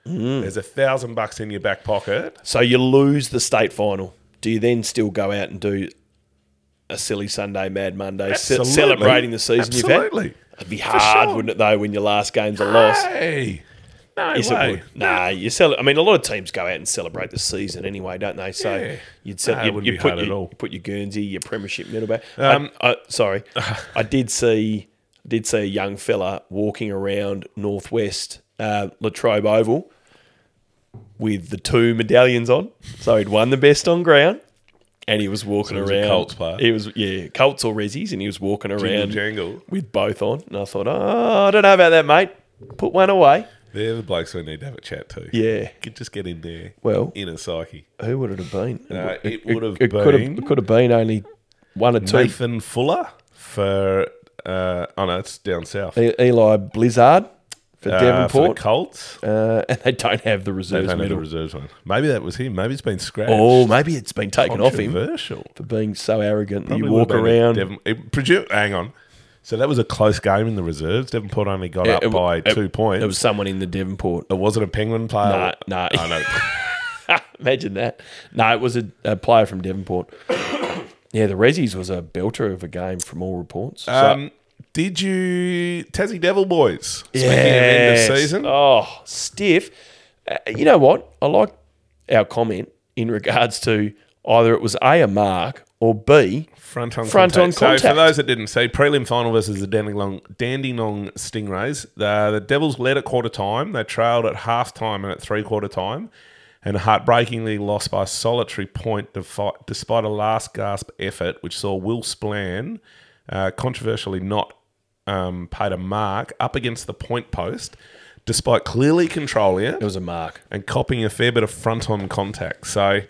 Speaker 1: There's a thousand bucks in your back pocket.
Speaker 2: So you lose the state final. Do you then still go out and do a silly Sunday, Mad Monday, ce-
Speaker 1: Absolutely.
Speaker 2: celebrating the season you've
Speaker 1: Absolutely.
Speaker 2: It'd be hard,
Speaker 1: sure.
Speaker 2: wouldn't it, though, when your last game's a loss?
Speaker 1: Hey, no
Speaker 2: Yes, it
Speaker 1: way.
Speaker 2: would. Nah, you sell. I mean, a lot of teams go out and celebrate the season anyway, don't they? So
Speaker 1: Yeah.
Speaker 2: you'd, sell,
Speaker 1: Nah, it
Speaker 2: you'd,
Speaker 1: wouldn't
Speaker 2: you'd
Speaker 1: be
Speaker 2: put
Speaker 1: hard at
Speaker 2: your, put your Guernsey, your Premiership middleback.
Speaker 1: Um,
Speaker 2: I, I, sorry, I did see did see a young fella walking around Northwest uh, Latrobe Oval with the two medallions on. So he'd won the best on ground. And he was walking
Speaker 1: So was
Speaker 2: around.
Speaker 1: Colts player?
Speaker 2: He was, yeah, Colts or Rezzies, and he was walking
Speaker 1: Jingle
Speaker 2: around
Speaker 1: jangle.
Speaker 2: with both on. And I thought, oh, I don't know about that, mate. Put one away.
Speaker 1: They're the blokes we need to have a chat to.
Speaker 2: Yeah.
Speaker 1: Could just get in there.
Speaker 2: Well,
Speaker 1: inner psyche.
Speaker 2: Who would it have been?
Speaker 1: Uh, it would have
Speaker 2: it Could have,
Speaker 1: been-
Speaker 2: it could have been only one or two.
Speaker 1: Nathan Fuller for uh, oh no, it's down south.
Speaker 2: E- Eli Blizzard for
Speaker 1: Uh, for the
Speaker 2: Devonport,
Speaker 1: Colts.
Speaker 2: uh, and they don't have the reserves They
Speaker 1: don't have the reserves one. Maybe that was him. Maybe it's been scratched.
Speaker 2: Oh, maybe it's been taken off him for being so arrogant that you walk
Speaker 1: been a
Speaker 2: around.
Speaker 1: Devon, it, produ- hang on. So that was a close game in the reserves. Devonport only got up
Speaker 2: It-
Speaker 1: by
Speaker 2: it-
Speaker 1: two points.
Speaker 2: There was someone in the Devonport.
Speaker 1: it wasn't a Penguin player.
Speaker 2: Nah, nah.
Speaker 1: Oh, no.
Speaker 2: Imagine that. No, it was a, a player from Devonport. yeah, the Rezzies was a belter of a game from all reports. So-
Speaker 1: um, did you Tassie Devil boys? Speaking of end of season,
Speaker 2: Oh, stiff. Uh, you know what? I like our comment in regards to either it was A, a mark, or B,
Speaker 1: front on
Speaker 2: Front
Speaker 1: contact.
Speaker 2: on
Speaker 1: So for those that didn't see, prelim final versus the Dandenong, Dandenong Stingrays. The, the Devils led at quarter time. They trailed at half time and at three quarter time, and heartbreakingly lost by a solitary point defi- despite a last gasp effort, which saw Will Splan uh, controversially not um, paid a mark up against the point post, despite clearly controlling it
Speaker 2: it was a mark.
Speaker 1: and copying a fair bit of front on contact. So, i-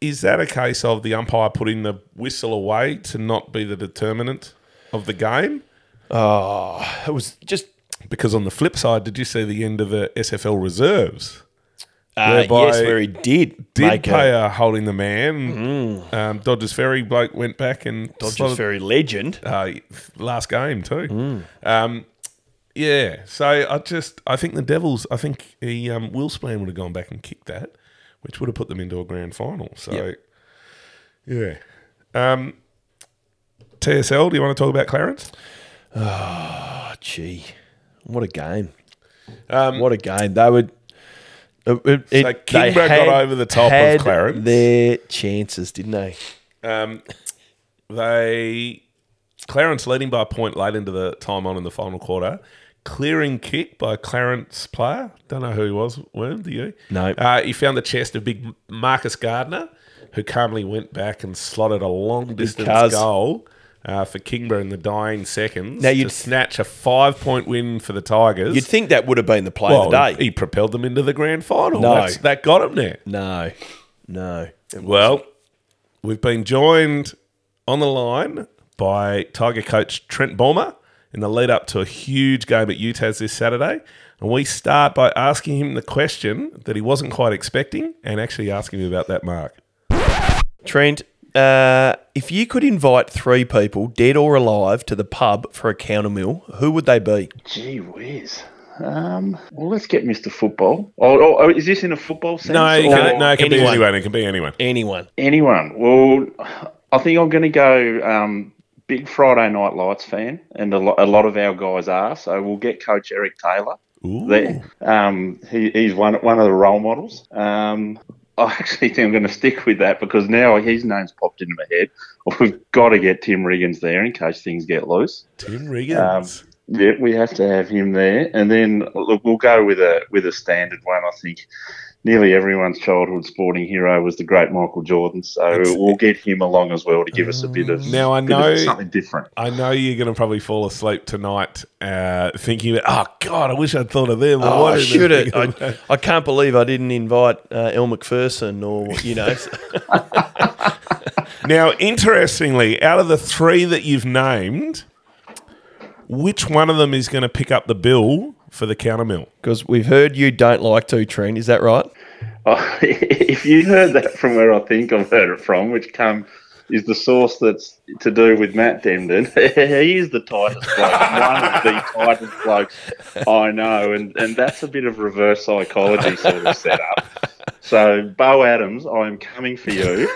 Speaker 1: is that a case of the umpire putting the whistle away to not be the determinant of the game?
Speaker 2: Oh, it was just.
Speaker 1: Because on the flip side, did you see the end of the SFL reserves?
Speaker 2: Uh, yes, where he did,
Speaker 1: Did
Speaker 2: make
Speaker 1: pay
Speaker 2: a
Speaker 1: a, holding the man. Um, Dodges Ferry bloke went back and
Speaker 2: Dodgers
Speaker 1: slotted-
Speaker 2: Ferry legend.
Speaker 1: uh, last game too.
Speaker 2: Mm.
Speaker 1: Um, yeah, so I just I think the Devils. I think he um, Will Splan would have gone back and kicked that, which would have put them into a grand final. So yeah. Um, TSL. Do you want to talk about Clarence?
Speaker 2: Oh, gee, what a game!
Speaker 1: Um,
Speaker 2: What a game! They would. It- it-
Speaker 1: So
Speaker 2: it-
Speaker 1: got over the top of Clarence.
Speaker 2: Their chances, didn't they?
Speaker 1: Um, they Clarence leading by a point late into the time on in the final quarter. Clearing kick by Clarence player. Don't know who he was. Worm, do you?
Speaker 2: No.
Speaker 1: Uh, he found the chest of big Marcus Gardner, who calmly went back and slotted a long distance
Speaker 2: cuz.
Speaker 1: goal uh, for Kingborough in the dying seconds.
Speaker 2: Now you'd-
Speaker 1: snatch a five point win for the Tigers.
Speaker 2: You'd think that would have been the play
Speaker 1: well,
Speaker 2: of the day.
Speaker 1: he propelled them into the grand final.
Speaker 2: No.
Speaker 1: That's, that got him there.
Speaker 2: no, no.
Speaker 1: Well, we've been joined on the line by Tiger coach Trent Bomber in the lead up to a huge game at UTAS this Saturday. And we start by asking him the question that he wasn't quite expecting and actually asking him about that mark.
Speaker 2: Trent, uh, if you could invite three people, dead or alive, to the pub for a counter meal, who would they be?
Speaker 3: Gee whiz. Um, well, let's get Mr. Football. Oh, oh, oh, is this in a football sense?
Speaker 1: No, you
Speaker 3: or
Speaker 1: can, no, it can be
Speaker 2: anyone.
Speaker 1: anyone. It can be anyone.
Speaker 2: Anyone?
Speaker 3: anyone? Well, I think I'm going to go um, big Friday Night Lights fan, and a, lo- a lot of our guys are. So we'll get Coach Eric Taylor
Speaker 1: Ooh.
Speaker 3: there. Um, he, he's one one of the role models. Um, I actually think I'm going to stick with that because now his name's popped into my head. We've got to get Tim Riggins there in case things get loose.
Speaker 1: Tim Riggins.
Speaker 3: Yeah, we have to have him there, and then look, we'll go with a with a standard one. I think nearly everyone's childhood sporting hero was the great Michael Jordan, so we'll get him along as well to give us a bit of
Speaker 1: Now, I know-
Speaker 3: something different.
Speaker 1: I know you're going to probably fall asleep tonight uh, thinking, oh, God, I wish I'd thought of them.
Speaker 2: Oh,
Speaker 1: Why
Speaker 2: I should have. I, I can't believe I didn't invite uh, Elle Macpherson or, you know.
Speaker 1: Now, interestingly, out of the three that you've named, which one of them is going to pick up the bill for the counter mill?
Speaker 2: Because we've heard you don't like to, Trent. Is that right?
Speaker 3: Oh, if you heard that from where I think I've heard it from, which come is the source that's to do with Matt Demden. he is the tightest bloke, one of the tightest blokes I know, and, and that's a bit of reverse psychology sort of setup. So, Bo Adams, I am coming for you.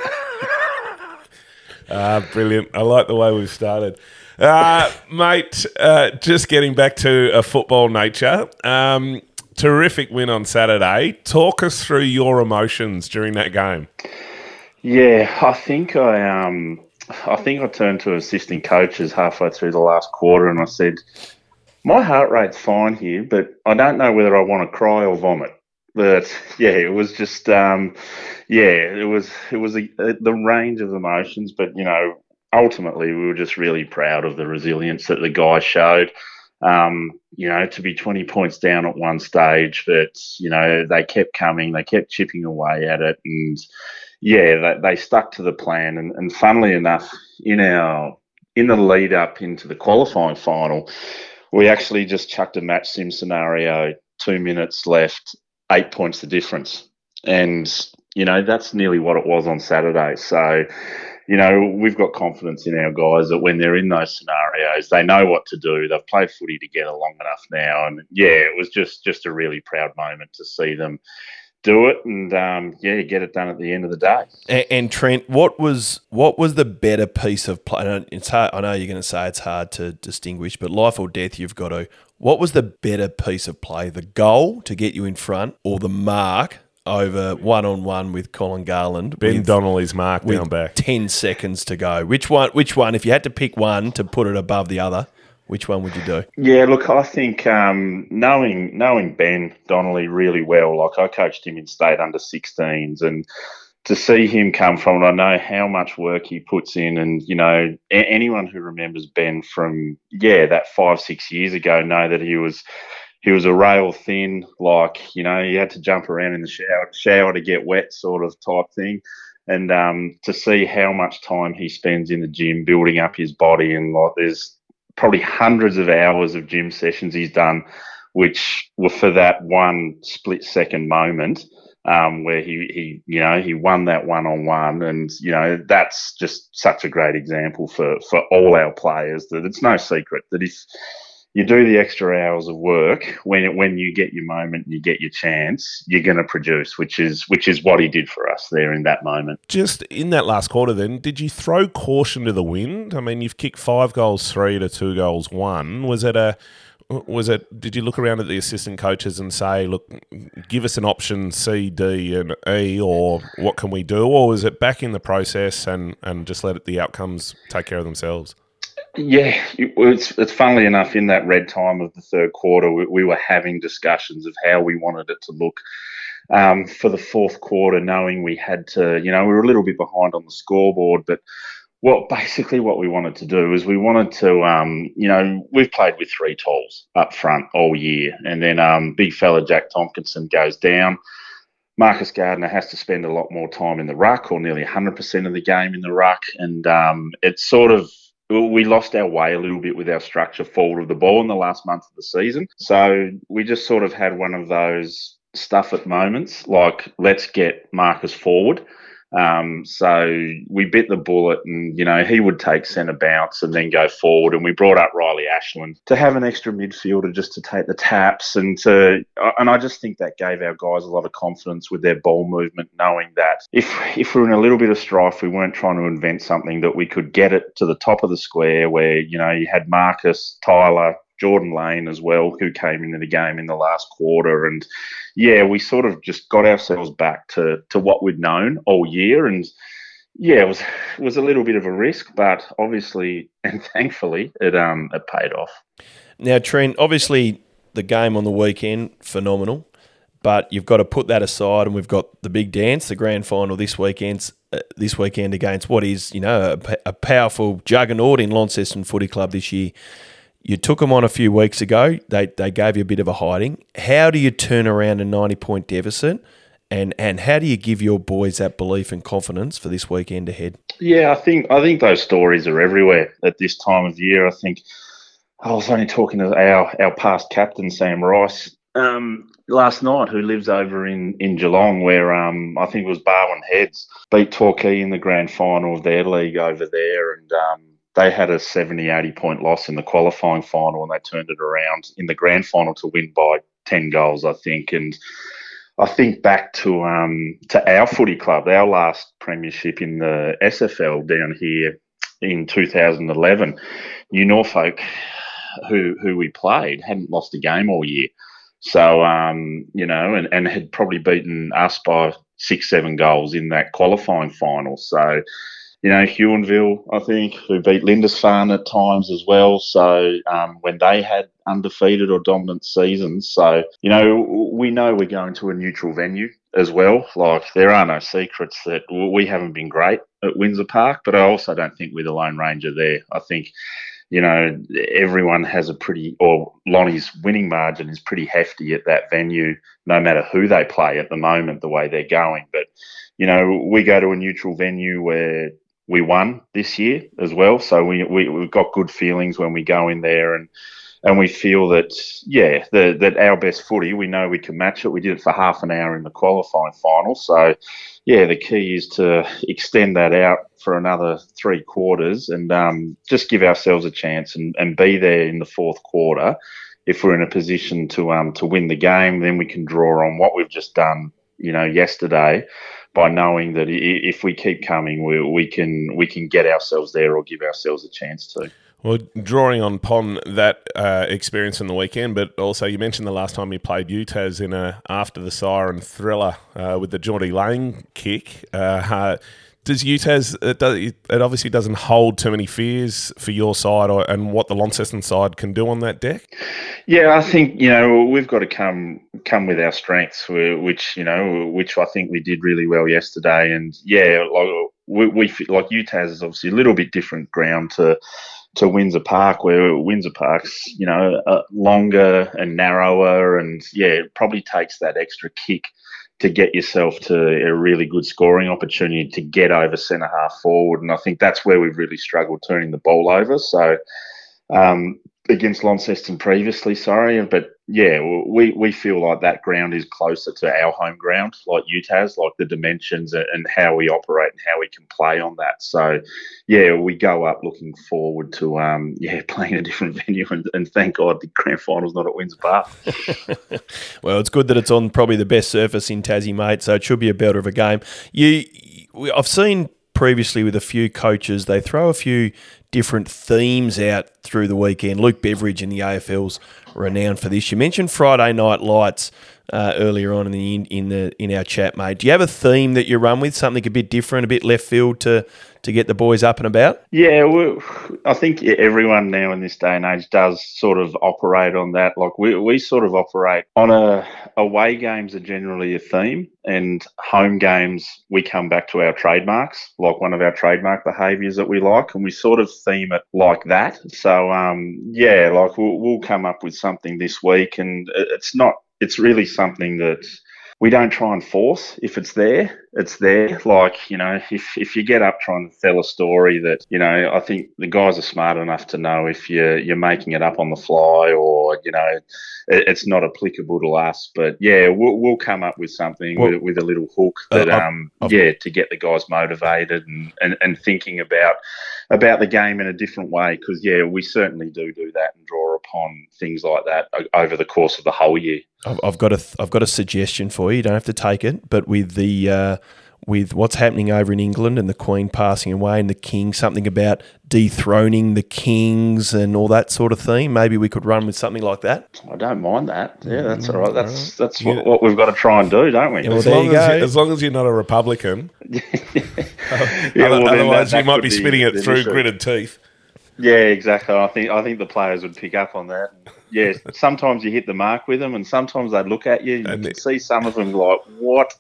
Speaker 1: Ah, brilliant. I like the way we've started. Uh, mate, uh, just getting back to a football nature. Um, terrific win on Saturday. Talk us through your emotions during that game.
Speaker 3: Yeah, I think I um, I think I turned to assistant coaches halfway through the last quarter, and I said, "My heart rate's fine here, but I don't know whether I want to cry or vomit." But yeah, it was just um, yeah, it was it was a, a, the range of emotions, but you know, ultimately we were just really proud of the resilience that the guys showed. Um, you know, to be 20 points down at one stage, but you know they kept coming, they kept chipping away at it, and yeah, they, they stuck to the plan. And, and funnily enough, in our in the lead up into the qualifying final, we actually just chucked a match sim scenario, two minutes left, eight points the difference, and you know that's nearly what it was on Saturday. So. You know, we've got confidence in our guys that when they're in those scenarios, they know what to do. They've played footy together long enough now, and yeah, it was just just a really proud moment to see them do it and um, yeah, get it done at the end of the day.
Speaker 2: And, and Trent, what was what was the better piece of play? It's hard. I know you're going to say it's hard to distinguish, but life or death, you've got to. What was the better piece of play? The goal to get you in front, or the mark over one on one with Colin Garland?
Speaker 1: Ben
Speaker 2: with,
Speaker 1: Donnelly's mark
Speaker 2: with
Speaker 1: down back.
Speaker 2: ten seconds to go. Which one? Which one? If you had to pick one to put it above the other, which one would you do?
Speaker 3: Yeah, look, I think um, knowing knowing Ben Donnelly really well, like I coached him in state under 16s, and to see him come from it, I know how much work he puts in, and you know a- anyone who remembers Ben from yeah that five six years ago know that he was he was a rail thin, like you know he had to jump around in the shower shower to get wet, sort of type thing. And um, to see how much time he spends in the gym building up his body, and like there's probably hundreds of hours of gym sessions he's done, which were for that one split second moment um, where he, he, you know, he won that one on one. And, you know, that's just such a great example for, for all our players that it's no secret that if you do the extra hours of work, when when you get your moment, you get your chance, you're going to produce, which is which is what he did for us there in that moment.
Speaker 1: Just in that last quarter, then, did you throw caution to the wind? I mean, you've kicked five goals, three to two goals, one. Was it a was it? Did you look around at the assistant coaches and say, "Look, give us an option C, D, and E, or what can we do?" Or was it back in the process and and just let it, the outcomes take care of themselves?
Speaker 3: Yeah, it, it's it's funnily enough in that red time of the third quarter, we, we were having discussions of how we wanted it to look um, for the fourth quarter, knowing we had to, you know, we were a little bit behind on the scoreboard, but what basically what we wanted to do is we wanted to, um, you know, we've played with three talls up front all year, and then um, big fella Jack Tompkinson goes down. Marcus Gardner has to spend a lot more time in the ruck, or nearly 100% of the game in the ruck, and um, it's sort of we lost our way a little bit with our structure forward of the ball in the last month of the season. So we just sort of had one of those stuff at moments, like let's get Marcus forward um, so we bit the bullet, and you know he would take centre bounce and then go forward. And we brought up Riley Ashland to have an extra midfielder just to take the taps and to. And I just think that gave our guys a lot of confidence with their ball movement, knowing that if if we are in a little bit of strife, we weren't trying to invent something that we could get it to the top of the square where you know you had Marcus, Tyler, Jordan Lane as well, who came into the game in the last quarter. And yeah, we sort of just got ourselves back to, to what we'd known all year. And yeah, it was it was a little bit of a risk, but obviously and thankfully it um it paid off.
Speaker 2: Now, Trent, obviously the game on the weekend phenomenal, but you've got to put that aside, and we've got the big dance, the grand final this weekend. Uh, this weekend against what is you know a, a powerful juggernaut in Launceston Footy Club this year. You took them on a few weeks ago. They, they gave you a bit of a hiding. How do you turn around a 90 point deficit? And, and how do you give your boys that belief and confidence for this weekend ahead?
Speaker 3: Yeah, I think I think those stories are everywhere at this time of year. I think I was only talking to our, our past captain Sam Rice um, last night, who lives over in, in Geelong, where um, I think it was Barwon Heads beat Torquay in the grand final of their league over there, and um, they had a 70, 80 point loss in the qualifying final and they turned it around in the grand final to win by 10 goals, I think. And I think back to um, to our footy club, our last premiership in the SFL down here in 2011. New Norfolk, who who we played, hadn't lost a game all year. So, um, you know, and, and had probably beaten us by six, seven goals in that qualifying final. So, you know, Huonville, I think, who beat Lindisfarne at times as well. So um, when they had undefeated or dominant seasons. So, you know, we know we're going to a neutral venue as well. Like, there are no secrets that we haven't been great at Windsor Park, but I also don't think we're the Lone Ranger there. I think, you know, everyone has a pretty, or Lonnie's winning margin is pretty hefty at that venue, no matter who they play at the moment, the way they're going. But, you know, we go to a neutral venue where we won this year as well. So we, we we've got good feelings when we go in there and and we feel that yeah the, that our best footy we know we can match it. We did it for half an hour in the qualifying final. So yeah, the key is to extend that out for another three quarters and um, just give ourselves a chance and, and be there in the fourth quarter. If we're in a position to um to win the game, then we can draw on what we've just done, you know, yesterday by knowing that if we keep coming, we, we can we can get ourselves there or give ourselves a chance to.
Speaker 1: Well, drawing on upon that uh, experience in the weekend, but also you mentioned the last time you played UTAS in a after the siren thriller uh, with the Geordie Lane kick. Uh, does UTAS it, does, it obviously doesn't hold too many fears for your side or, and what the Launceston side can do on that deck?
Speaker 3: Yeah, I think you know we've got to come come with our strengths, which you know which I think we did really well yesterday. And yeah, like we, we like UTAS is obviously a little bit different ground to to Windsor Park, where Windsor Park's you know uh, longer and narrower, and yeah, it probably takes that extra kick to get yourself to a really good scoring opportunity to get over centre half forward. And I think that's where we've really struggled turning the ball over. So um, against Launceston previously, sorry, but yeah, we, we feel like that ground is closer to our home ground, like UTAS, like the dimensions and how we operate and how we can play on that. So, yeah, we go up looking forward to um, yeah playing a different venue, and, and thank God the grand final's not at Windsor Park.
Speaker 2: well, it's good that it's on probably the best surface in Tassie, mate. So it should be a better of a game. You, I've seen previously with a few coaches, they throw a few different themes out through the weekend. Luke Beveridge in the AFL's renowned for this. You mentioned Friday Night Lights uh, earlier on in the in the in our chat, mate. Do you have a theme that you run with? Something a bit different, a bit left field to to get the boys up and about?
Speaker 3: Yeah, well, I think everyone now in this day and age does sort of operate on that. Like we, we sort of operate on a away games are generally a theme, and home games we come back to our trademarks, like one of our trademark behaviours that we like, and we sort of theme it like that. So um, yeah, like we'll, we'll come up with something this week, and it's not. It's really something that we don't try and force. If it's there, it's there. Like, you know, if, if you get up trying to tell a story that, you know, I think the guys are smart enough to know if you're, you're making it up on the fly or, you know, it, it's not applicable to us. But yeah, we'll, we'll come up with something
Speaker 1: Well,
Speaker 3: with, with a little hook that,
Speaker 1: uh,
Speaker 3: um,
Speaker 1: I've-
Speaker 3: yeah, to get the guys motivated and, and, and thinking about, about the game in a different way. Cause yeah, we certainly do do that and draw upon things like that over the course of the whole year.
Speaker 2: I've, I've got a I've got a suggestion for you. You don't have to take it, but with the uh, with what's happening over in England and the Queen passing away and the King, something about dethroning the kings and all that sort of thing. Maybe we could run with something like that.
Speaker 3: I don't mind that. Yeah, mm, that's all right. That's that's
Speaker 1: Yeah.
Speaker 3: what, what we've got to try and do, don't we?
Speaker 2: Yeah, well,
Speaker 1: As
Speaker 2: there
Speaker 1: long
Speaker 2: you
Speaker 1: as,
Speaker 2: go.
Speaker 1: you, as long as you're not a Republican,
Speaker 3: Yeah, well,
Speaker 1: otherwise
Speaker 3: that-
Speaker 1: you
Speaker 3: that
Speaker 1: might
Speaker 3: could
Speaker 1: be spitting
Speaker 3: the-
Speaker 1: it through
Speaker 3: issue.
Speaker 1: gritted teeth.
Speaker 3: Yeah, exactly. I think I think the players would pick up on that. Yeah, sometimes you hit the mark with them, and sometimes they look at you. and You can see some of them like, "What?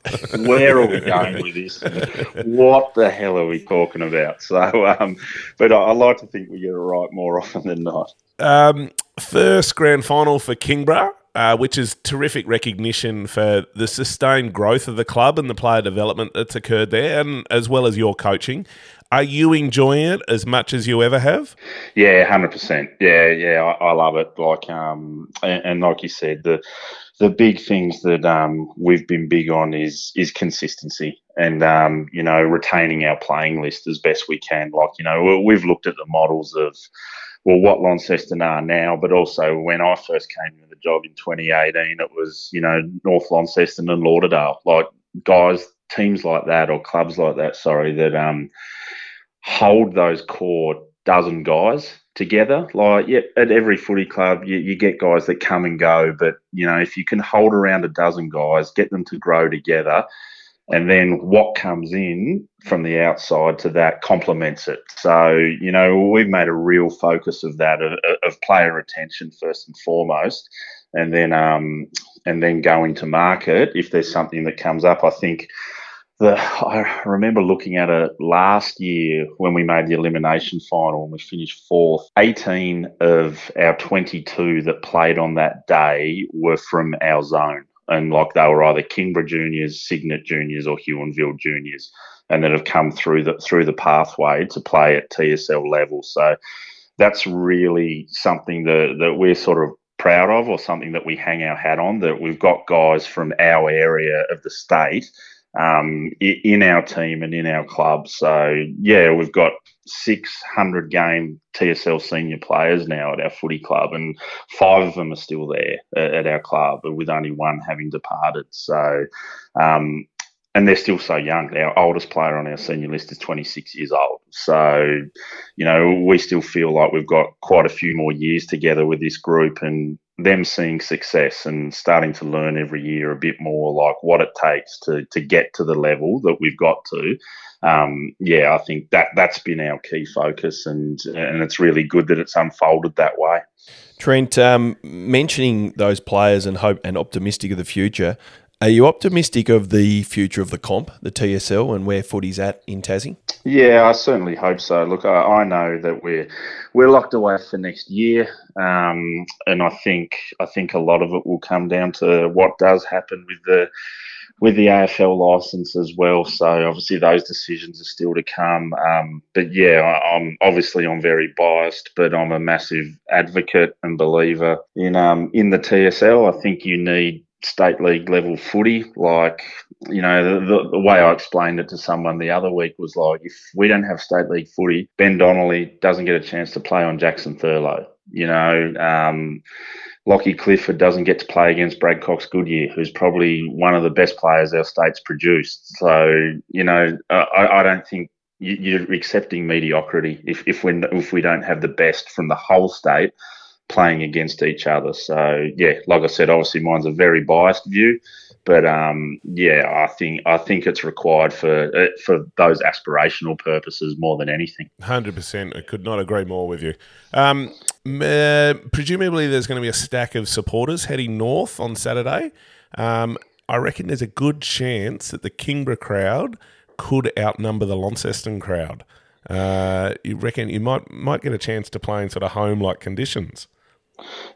Speaker 3: Where are we going with this? What the hell are we talking about?" So, um, but I, I like to think we get it right more often than not.
Speaker 1: Um, first grand final for Kingborough, uh, which is terrific recognition for the sustained growth of the club and the player development that's occurred there, and as well as your coaching. Are you enjoying it as much as you ever have?
Speaker 3: Yeah, hundred percent. Yeah, yeah, I, I love it. Like, um, and, and like you said, the the big things that um we've been big on is is consistency and um you know retaining our playing list as best we can. Like, you know, we- we've looked at the models of well what Launceston are now, but also when I first came into the job in 2018, it was you know North Launceston and Lauderdale, like guys, teams like that or clubs like that. Sorry, that um hold those core dozen guys together. Like, yeah, at every footy club, you, you get guys that come and go, but you know, if you can hold around a dozen guys, get them to grow together, and then what comes in from the outside to that complements it. So, you know, we've made a real focus of that of, of player retention first and foremost, and then um, and then going to market if there's something that comes up. I think the I remember looking at it last year when we made the elimination final and we finished fourth. 18 of our 22 that played on that day were from our zone. And like they were either Kingborough juniors, Cygnet juniors, or Huonville juniors, and that have come through the through the pathway to play at TSL level. So that's really something that, that we're sort of proud of or something that we hang our hat on that we've got guys from our area of the state um, in our team and in our club. So yeah, we've got 600 game TSL senior players now at our footy club, and five of them are still there at, our club, with only one having departed. So. Um, and they're still so young. Our oldest player on our senior list is 26 years old. So, you know, we still feel like we've got quite a few more years together with this group and them seeing success and starting to learn every year a bit more like what it takes to to get to the level that we've got to. Um, yeah, I think that that's been our key focus, and and it's really good that it's unfolded that way.
Speaker 2: Trent, um, mentioning those players and hope and optimistic of the future. Are you optimistic of the future of the comp, the TSL, and where footy's at in Tassie?
Speaker 3: Yeah, I certainly hope so. Look, I, I know that we're we're locked away for next year, um, and I think I think a lot of it will come down to what does happen with the with the AFL license as well. So obviously those decisions are still to come. Um, but yeah, I, I'm obviously I'm very biased, but I'm a massive advocate and believer in um, in the TSL. I think you need state league level footy. Like you know, the, the, way I explained it to someone the other week was like, if we don't have state league footy, Ben Donnelly doesn't get a chance to play on Jackson Thurlow. You know. Um, Lockie Clifford doesn't get to play against Brad Cox Goodyear, who's probably one of the best players our state's produced. So, you know, I, I don't think you, you're accepting mediocrity if if we if we don't have the best from the whole state playing against each other. So yeah, like I said, obviously mine's a very biased view, but um, yeah, I think I think it's required for uh, for those aspirational purposes more than anything.
Speaker 1: Hundred percent. I could not agree more with you. Um, uh, presumably, there's going to be a stack of supporters heading north on Saturday. Um, I reckon there's a good chance that the Kingborough crowd could outnumber the Launceston crowd. Uh, you reckon you might might get a chance to play in sort of home like conditions?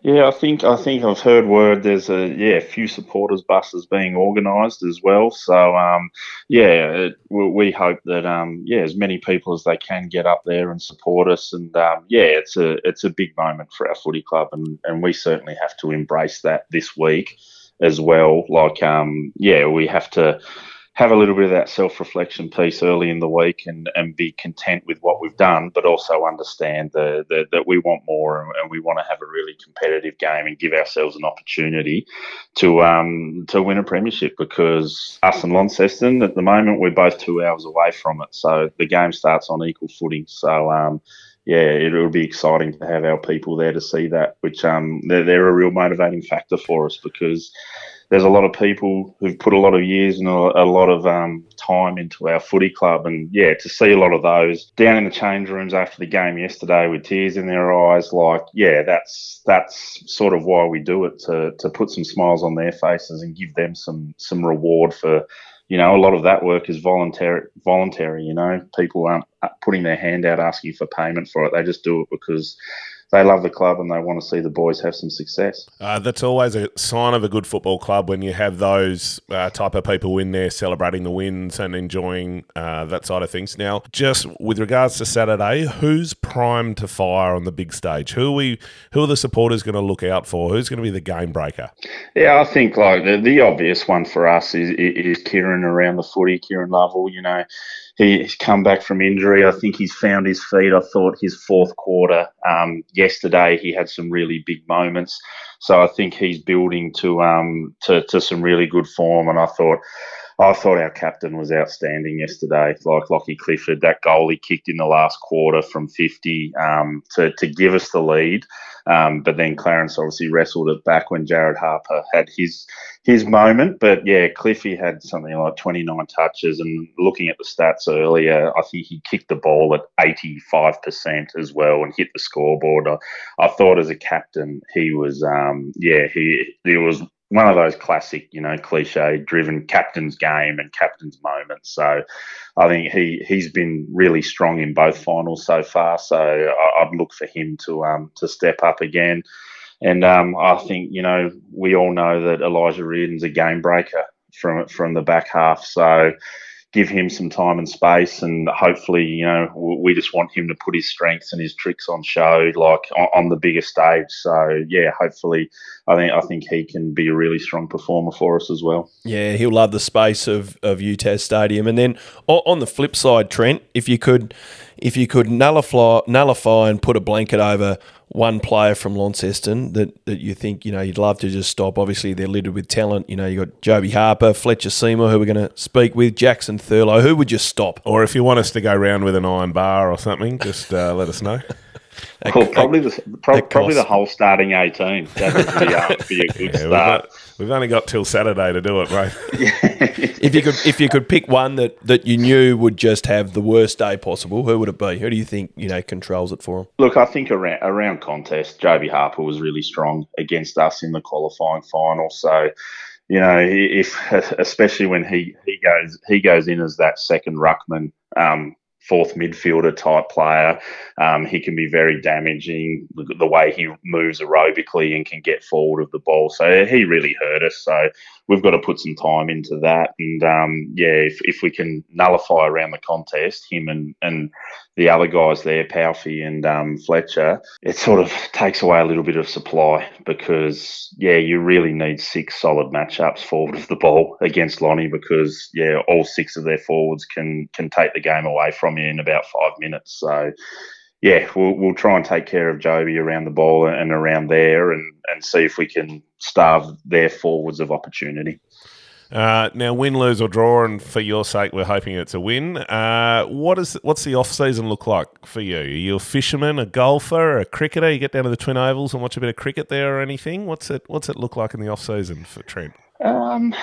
Speaker 3: Yeah, I think I think I've heard word there's a yeah a few supporters buses being organised as well. So um, yeah, it, we, we hope that um, yeah as many people as they can get up there and support us. And um, yeah, it's a it's a big moment for our footy club, and, and we certainly have to embrace that this week as well. Like um, yeah, we have to have a little bit of that self reflection piece early in the week and, and be content with what we've done, but also understand the, the, that we want more and, we want to have a really competitive game and give ourselves an opportunity to um, to win a premiership because us and Launceston at the moment we're both two hours away from it, so the game starts on equal footing. So um, yeah, it will be exciting to have our people there to see that, which um, they're, they're a real motivating factor for us because there's a lot of people who've put a lot of years and a, lot of um, time into our footy club. And yeah, to see a lot of those down in the change rooms after the game yesterday with tears in their eyes, like, yeah, that's that's sort of why we do it to, to put some smiles on their faces and give them some some reward for you know, a lot of that work is voluntary. Voluntary, you know, people aren't putting their hand out asking for payment for it. They just do it because they love the club and they want to see the boys have some success.
Speaker 1: Uh, that's always a sign of a good football club when you have those uh, type of people in there celebrating the wins and enjoying uh, that side of things. Now, just with regards to Saturday, who's primed to fire on the big stage? Who are we? Who are the supporters going to look out for? Who's going to be the game breaker?
Speaker 3: Yeah, I think like the, the obvious one for us is, is Kieran around the footy. Kieran Lovell, you know he's come back from injury. I think he's found his feet. I thought his fourth quarter um, yesterday he had some really big moments. So I think he's building to um, to, to some really good form. And I thought I thought our captain was outstanding yesterday. Like Lockie Clifford, that goal he kicked in the last quarter from 50 um, to, to give us the lead. Um, but then Clarence obviously wrestled it back when Jared Harper had his his moment. But yeah, Cliffy had something like 29 touches. And looking at the stats earlier, I think he kicked the ball at 85% as well and hit the scoreboard. I, I thought as a captain, he was, um, yeah, he, he was one of those classic, you know, cliche driven captain's game and captain's moments. So I think he he's been really strong in both finals so far. So I, would look for him to um to step up again. And um, I think you know we all know that Elijah Reardon's a game breaker from from the back half. So give him some time and space, and hopefully, you know, we just want him to put his strengths and his tricks on show, like on, the bigger stage. So yeah, hopefully, I think I think he can be a really strong performer for us as well.
Speaker 2: Yeah, he'll love the space of of UTAS Stadium, and then on the flip side, Trent, if you could, if you could nullify nullify and put a blanket over one player from Launceston that, that you think you know you'd love to just stop. Obviously, they're littered with talent. You know, you got Joby Harper, Fletcher Seymour, who we're going to speak with, Jackson Thurlow. Who would you stop?
Speaker 1: Or if you want us to go round with an iron bar or something, just uh, let us know.
Speaker 3: well, probably the pro- probably the whole starting eighteen. That would be, uh, be a good yeah, start.
Speaker 1: We've, only got till Saturday to do it, right?
Speaker 2: if you could, if you could pick one that, that you knew would just have the worst day possible, who would it be? Who do you think you know controls it for them?
Speaker 3: Look, I think around around contest, Joby Harper was really strong against us in the qualifying final. So you know, if especially when he, he goes he goes in as that second ruckman, um, fourth midfielder type player. Um, he can be very damaging the way he moves aerobically and can get forward of the ball. So he really hurt us. So we've got to put some time into that. And um, yeah, if, if we can nullify around the contest, him and, and the other guys there, Palfy and um, Fletcher, it sort of takes away a little bit of supply because, yeah, you really need six solid matchups forward of the ball against Lonnie because, yeah, all six of their forwards can can take the game away from you in about five minutes. So, yeah, we'll, we'll try and take care of Joby around the ball and around there and, and see if we can starve their forwards of opportunity.
Speaker 1: Uh, now, win, lose, or draw, and for your sake, we're hoping it's a win. Uh, what is what's the off season look like for you? Are you a fisherman, a golfer, a cricketer? You get down to the Twin Ovals and watch a bit of cricket there, or anything? What's it What's it look like in the off season for Trent?
Speaker 3: Um,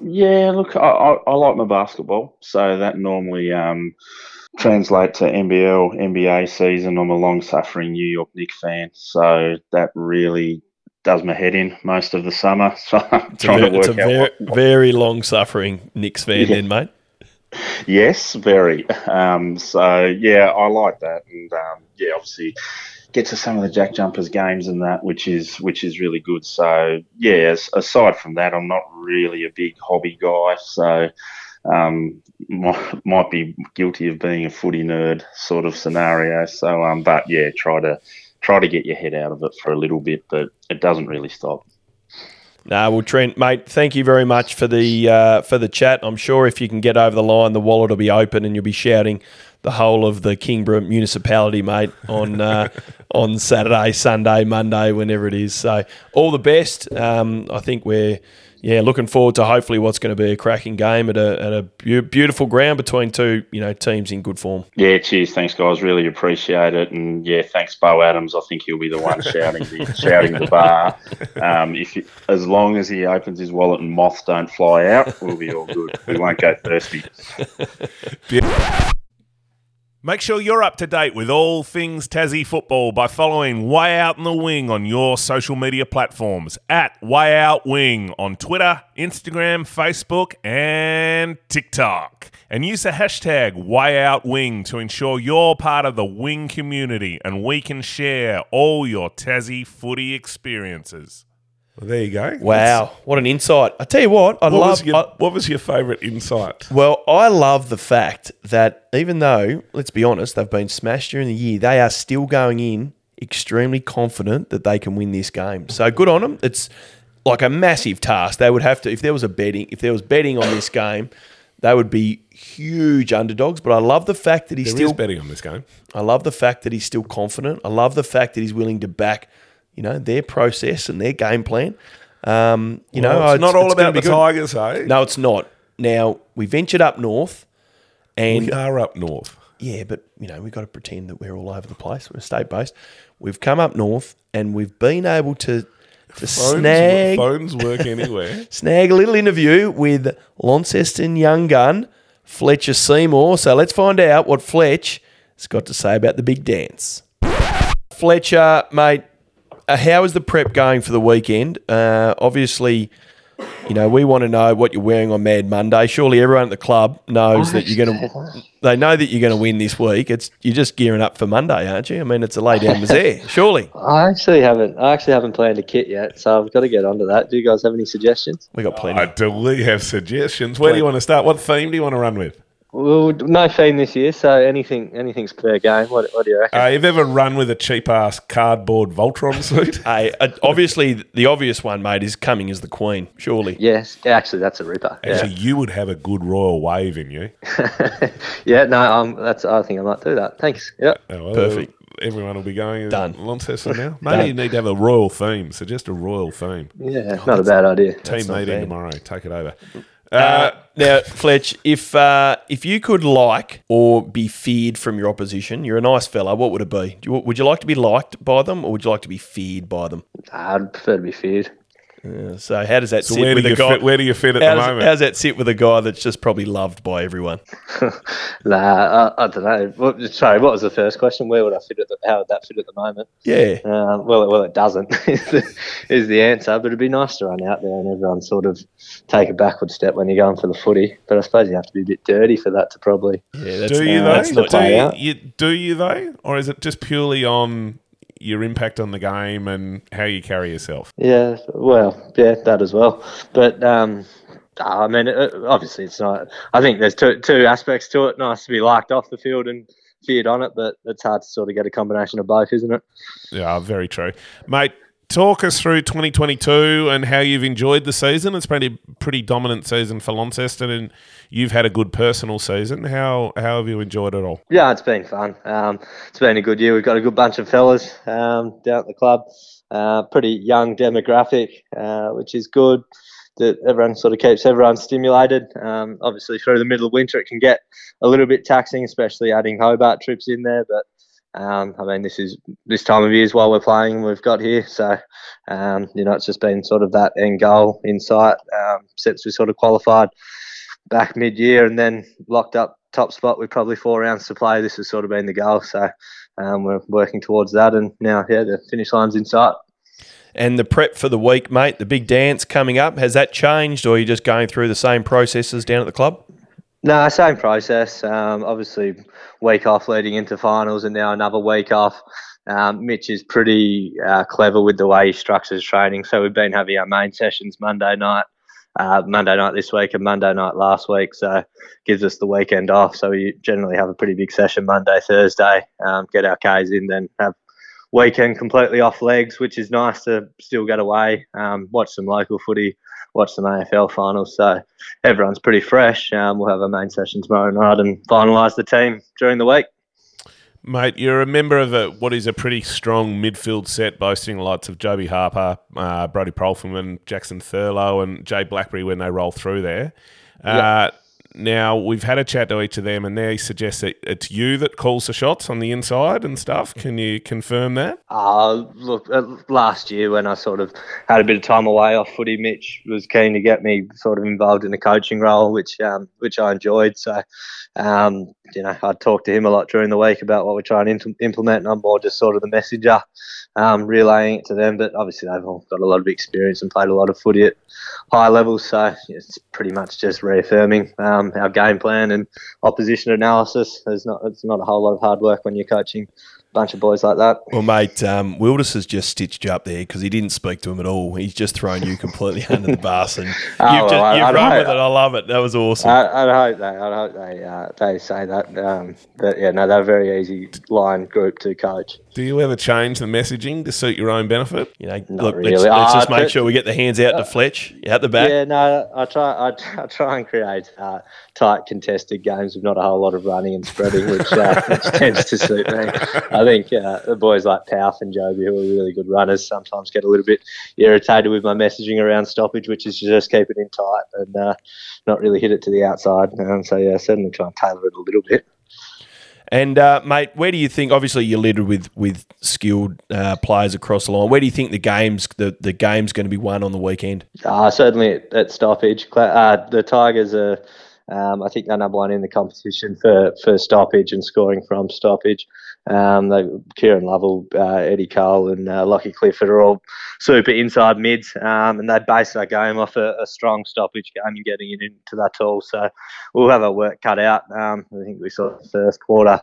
Speaker 3: yeah, look, I, I, I like my basketball, so that normally um, translates to NBL, NBA season. I'm a long-suffering New York Knicks fan, so that really does my head in most of the summer. So I'm
Speaker 2: It's
Speaker 3: trying
Speaker 2: very,
Speaker 3: to
Speaker 2: it's
Speaker 3: work
Speaker 2: a
Speaker 3: out.
Speaker 2: very,
Speaker 3: what-
Speaker 2: very long suffering Knicks fan,
Speaker 3: Yeah.
Speaker 2: then, mate.
Speaker 3: Yes, very. Um, so yeah, I like that, and um, yeah, obviously get to some of the Jack Jumpers games and that, which is which is really good. So yeah, aside from that, I'm not really a big hobby guy, so um, might, might be guilty of being a footy nerd sort of scenario. So um, but yeah, try to try to get your head out of it for a little bit, but it doesn't really stop.
Speaker 2: No, well, Trent, mate, thank you very much for the uh, for the chat. I'm sure if you can get over the line, the wallet will be open, and you'll be shouting the whole of the Kingborough municipality, mate, on uh, on Saturday, Sunday, Monday, whenever it is. So, all the best. Um, I think we're yeah looking forward to hopefully what's going to be a cracking game at a at a beau- beautiful ground between two you know teams in good form.
Speaker 3: Yeah, cheers. Thanks, guys. Really appreciate it. And yeah, thanks, Bo Adams. I think he'll be the one shouting the shouting the bar. Um, if he, as long as he opens his wallet and moths don't fly out, we'll be all good. We won't go thirsty.
Speaker 1: Make sure you're up to date with all things Tassie football by following Way Out on the Wing on your social media platforms at Way Out Wing on Twitter, Instagram, Facebook, and TikTok. And use the hashtag Way Out Wing to ensure you're part of the Wing community and we can share all your Tassie footy experiences. Well, there you go.
Speaker 2: Wow, what an insight! I tell you what, I
Speaker 1: What
Speaker 2: love.
Speaker 1: was your,
Speaker 2: I-
Speaker 1: what was your favourite insight?
Speaker 2: Well, I love the fact that even though, let's be honest, they've been smashed during the year, they are still going in extremely confident that they can win this game. So good on them. It's like a massive task. They would have to, if there was a betting, if there was betting on this game, they would be huge underdogs. But I love the fact that he's
Speaker 1: There
Speaker 2: still
Speaker 1: is betting on this game.
Speaker 2: I love the fact that he's still confident. I love the fact that he's willing to back, you know, their process and their game plan. Um, you know,
Speaker 1: Well, it's not all
Speaker 2: gonna
Speaker 1: about the
Speaker 2: good.
Speaker 1: Tigers, hey?
Speaker 2: No, it's not. Now we ventured up north, and
Speaker 1: We are up north.
Speaker 2: yeah, but you know we've got to pretend that we're all over the place. We're state based. We've come up north, and we've been able to to
Speaker 1: Phones,
Speaker 2: snag
Speaker 1: phones work anywhere.
Speaker 2: snag a little interview with Launceston young gun Fletcher Seymour. So let's find out what Fletch has got to say about the big dance. Fletcher, mate, uh, how is the prep going for the weekend? Uh, obviously, you know we want to know what you're wearing on Mad Monday. Surely everyone at the club knows that you're going to. They know that you're going to win this week. It's you're just gearing up for Monday, aren't you? I mean, it's a lay down misère, surely.
Speaker 4: I actually haven't. I actually haven't planned a kit yet, so I've got to get onto that. Do you guys have any suggestions?
Speaker 2: We got plenty.
Speaker 1: I do we have suggestions? Where do you want to start? What theme do you want to run with?
Speaker 4: Well, no theme this year, so anything, anything's fair game. What, what do you reckon?
Speaker 1: Uh, you've ever run with a cheap ass cardboard Voltron suit?
Speaker 2: Hey, uh, obviously the obvious one, mate, is coming as the Queen. Surely.
Speaker 4: yes, actually, that's a ripper. Yeah,
Speaker 1: Actually, you would have a good royal wave in you.
Speaker 4: yeah. No, um, that's. I think I might do that. Thanks. Yep.
Speaker 1: Oh, well,
Speaker 2: Perfect.
Speaker 1: Everyone will be going
Speaker 2: Done.
Speaker 1: Launceston now. Maybe you need to have a royal theme. So just a royal theme.
Speaker 4: Yeah, not a bad idea.
Speaker 1: Team meeting tomorrow. Take it over.
Speaker 2: Uh, now, Fletch, if uh, if you could like or be feared from your opposition, you're a nice fella. What would it be? Would you like to be liked by them, or would you like to be feared by them?
Speaker 4: I'd prefer to be feared.
Speaker 2: Uh, so, how does that
Speaker 1: so
Speaker 2: sit
Speaker 1: where do
Speaker 2: with a guy?
Speaker 1: fit? Where do you fit at
Speaker 2: how
Speaker 1: the
Speaker 2: does,
Speaker 1: moment?
Speaker 2: how's that sit with a guy that's just probably loved by everyone?
Speaker 4: Nah, I, I don't know. What, sorry, what was the first question? Where would I fit at? The, how would that fit at the moment?
Speaker 2: Yeah,
Speaker 4: Um, well, it, well, it doesn't is the, is the answer. But it'd be nice to run out there and everyone sort of take a backward step when you're going for the footy. But I suppose you have to be a bit dirty for that to probably.
Speaker 2: yeah. That's,
Speaker 1: do you
Speaker 2: uh,
Speaker 1: though?
Speaker 2: that's not
Speaker 1: do, you, you, do you though, or is it just purely on your impact on the game and how you carry yourself?
Speaker 4: Yeah, well, yeah, that as well. But um, I mean, obviously, it's not. I think there's two two aspects to it. Nice to be liked off the field and feared on it, but it's hard to sort of get a combination of both, isn't it?
Speaker 1: Yeah, very true, mate. Talk us through 2022 and how you've enjoyed the season. It's been a pretty dominant season for Launceston, and you've had a good personal season. How how have you enjoyed it all?
Speaker 4: Yeah, it's been fun. Um, it's been a good year. We've got a good bunch of fellas um, down at the club. Uh, pretty young demographic, uh, which is good. that everyone sort of keeps everyone stimulated. Um, obviously, through the middle of winter, it can get a little bit taxing, especially adding Hobart trips in there. But um, I mean, this is this time of year is while we're playing. We've got here, so um, you know, it's just been sort of that end goal in sight um, since we sort of qualified back mid-year and then locked up top spot with probably four rounds to play. This has sort of been the goal, so um, we're working towards that. And now, yeah, the finish line's in sight.
Speaker 2: And the prep for the week, mate, the big dance coming up, has that changed or are you just going through the same processes down at the club?
Speaker 4: No, same process. Um, obviously, week off leading into finals, and now another week off. Um, Mitch is pretty uh, clever with the way he structures training. So we've been having our main sessions Monday night, uh, Monday night this week, and Monday night last week. So gives us the weekend off. So we generally have a pretty big session Monday, Thursday, um, get our Ks in, then have weekend completely off legs, which is nice to still get away, um, watch some local footy, watch some AFL finals. So everyone's pretty fresh. Um, we'll have a main session tomorrow night and finalise the team during the week.
Speaker 1: Mate, you're a member of a, what is a pretty strong midfield set, boasting lots of Joby Harper, uh, Brodie Palfreyman, Jackson Thurlow, and Jay Blackberry when they roll through there. Uh, Now, we've had a chat to each of them, and they suggest that it's you that calls the shots on the inside and stuff. Can you confirm that?
Speaker 4: Uh, look, uh, last year when I sort of had a bit of time away off footy, Mitch was keen to get me sort of involved in a coaching role, which um, which I enjoyed. So, um, you know, I talked to him a lot during the week about what we're trying to implement, and I'm more just sort of the messenger, um, relaying it to them. But obviously, they've all got a lot of experience and played a lot of footy at high levels, so it's pretty much just reaffirming um, our game plan and opposition analysis. There's not it's not a whole lot of hard work when you're coaching bunch of boys like that.
Speaker 2: Well, mate, um, Wilders has just stitched you up there because he didn't speak to him at all. He's just thrown you completely under the bus, and
Speaker 4: Oh,
Speaker 2: you've,
Speaker 4: well,
Speaker 2: just,
Speaker 4: I-
Speaker 2: you've run
Speaker 4: hope-
Speaker 2: with it. I love it. That was awesome.
Speaker 4: I, I hope they, I hope they, uh, they say that. Um, but yeah, no, they're a very easy line group to coach.
Speaker 1: Do you ever change the messaging to suit your own benefit?
Speaker 2: you know,
Speaker 4: not
Speaker 2: look, let's, let's
Speaker 4: Ah,
Speaker 2: just make sure we get the hands out to Fletch out the back.
Speaker 4: Yeah, no, I try, I, try- I try and create uh, tight contested games with not a whole lot of running and spreading, which, uh, which tends to suit me. I think uh, the boys like Powth and Joby, who are really good runners, sometimes get a little bit irritated with my messaging around stoppage, which is just keep it in tight and uh, not really hit it to the outside. Um, so yeah, certainly try and tailor it a little bit.
Speaker 2: And uh, mate, where do you think? Obviously, you're littered with with skilled uh, players across the line. Where do you think the games the the game's going to be won on the weekend?
Speaker 4: Uh, certainly at, at stoppage. Uh, the Tigers are, um, I think, they're number one in the competition for, for stoppage and scoring from stoppage. Um, they, Kieran Lovell, uh, Eddie Cole, and uh, Lockie Clifford are all super inside mids, um, and they base their game off a, a strong stoppage game and getting it into that tool. So we'll have our work cut out. Um, I think we saw the first quarter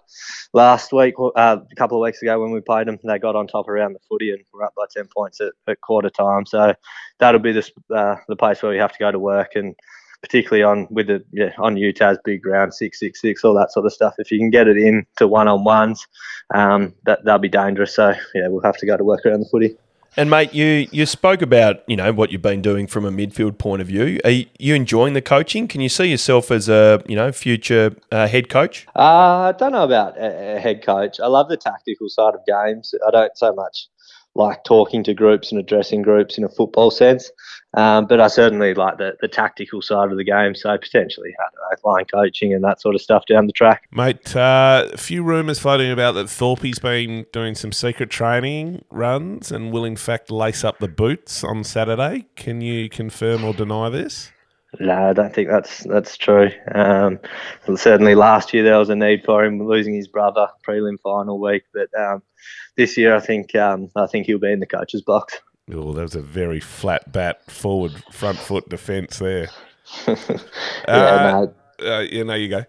Speaker 4: last week, uh, a couple of weeks ago when we played them. They got on top around the footy and were up by 10 points at, at quarter time. So that'll be the, uh, the place where we have to go to work and particularly on with the yeah, on UTAS big ground six six six all that sort of stuff. If you can get it in to one on ones, um, that that'll be dangerous. So yeah, we'll have to go to work around the footy.
Speaker 2: And mate, you you spoke about you know what you've been doing from a midfield point of view. Are you, you enjoying the coaching? Can you see yourself as a you know future uh, head coach?
Speaker 4: Uh, I don't know about a, a head coach. I love the tactical side of games. I don't so much like talking to groups and addressing groups in a football sense, um, but I certainly like the, the tactical side of the game. So potentially, I don't know, line coaching and that sort of stuff down the track.
Speaker 1: Mate, uh, a few rumours floating about that Thorp's been doing some secret training runs and will in fact lace up the boots on Saturday. Can you confirm or deny this?
Speaker 4: No, I don't think that's that's true. Um, certainly, last year there was a need for him losing his brother prelim final week, but um, this year I think um, I think he'll be in the coach's box.
Speaker 1: Oh, that was a very flat bat forward front foot defence there.
Speaker 4: yeah,
Speaker 1: Uh, you know, you go.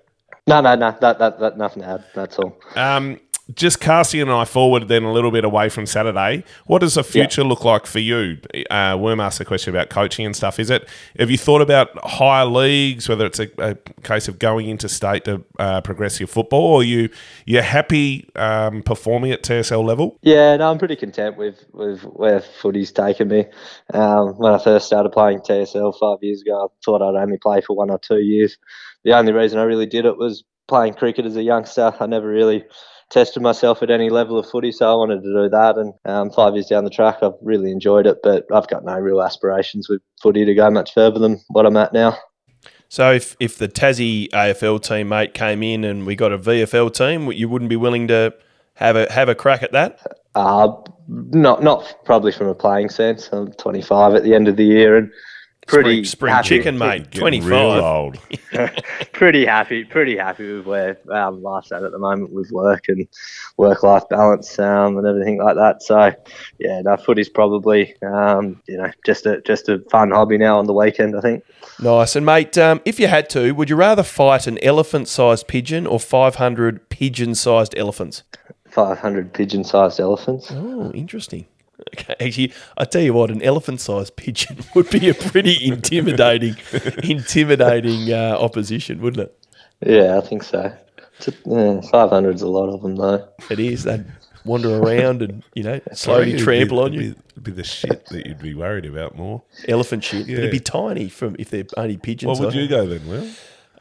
Speaker 4: no, no, no, no, that, that, that, nothing to add. That's all.
Speaker 1: Um, just casting an eye forward then a little bit away from Saturday, what does the future look like for you? Uh, Worm asked a question about coaching and stuff. Is it, have you thought about higher leagues, whether it's a, a case of going into state to uh, progress your football, or you, you're happy um, performing at TSL level?
Speaker 4: Yeah, no, I'm pretty content with, with where footy's taken me. Um, when I first started playing TSL five years ago, I thought I'd only play for one or two years. The only reason I really did it was playing cricket as a youngster. I never really tested myself at any level of footy, so I wanted to do that. And um, five years down the track, I've really enjoyed it, but I've got no real aspirations with footy to go much further than what I'm at now.
Speaker 2: So if, if the Tassie AFL team mate came in and we got a VFL team, you wouldn't be willing to have a have a crack at that?
Speaker 4: Uh, not not probably from a playing sense. I'm 25 at the end of the year and pretty
Speaker 2: spring, spring
Speaker 4: happy,
Speaker 2: chicken, mate.
Speaker 1: Getting
Speaker 2: Twenty
Speaker 1: real
Speaker 2: five.
Speaker 1: old.
Speaker 4: pretty happy, pretty happy with where um, life's at at the moment with work and work-life balance um, and everything like that. So, yeah, no, footy's probably um, you know just a just a fun hobby now on the weekend. I think.
Speaker 2: Nice. And mate, um, if you had to, would you rather fight an elephant-sized pigeon or five hundred pigeon-sized elephants?
Speaker 4: 500 pigeon-sized elephants.
Speaker 2: Oh, interesting. Okay, actually, I tell you what, an elephant-sized pigeon would be a pretty intimidating, intimidating uh, opposition, wouldn't it?
Speaker 4: Yeah, I think so. It's a, yeah, 500's a lot of them though.
Speaker 2: It is. They'd wander around and you know slowly
Speaker 1: It'd be-
Speaker 2: trample on you.
Speaker 1: It'd be the shit that you'd be worried about more.
Speaker 2: Elephant shit.
Speaker 1: Yeah.
Speaker 2: It'd be tiny from if they're only pigeons.
Speaker 1: What would
Speaker 2: I-
Speaker 1: you go then, Will?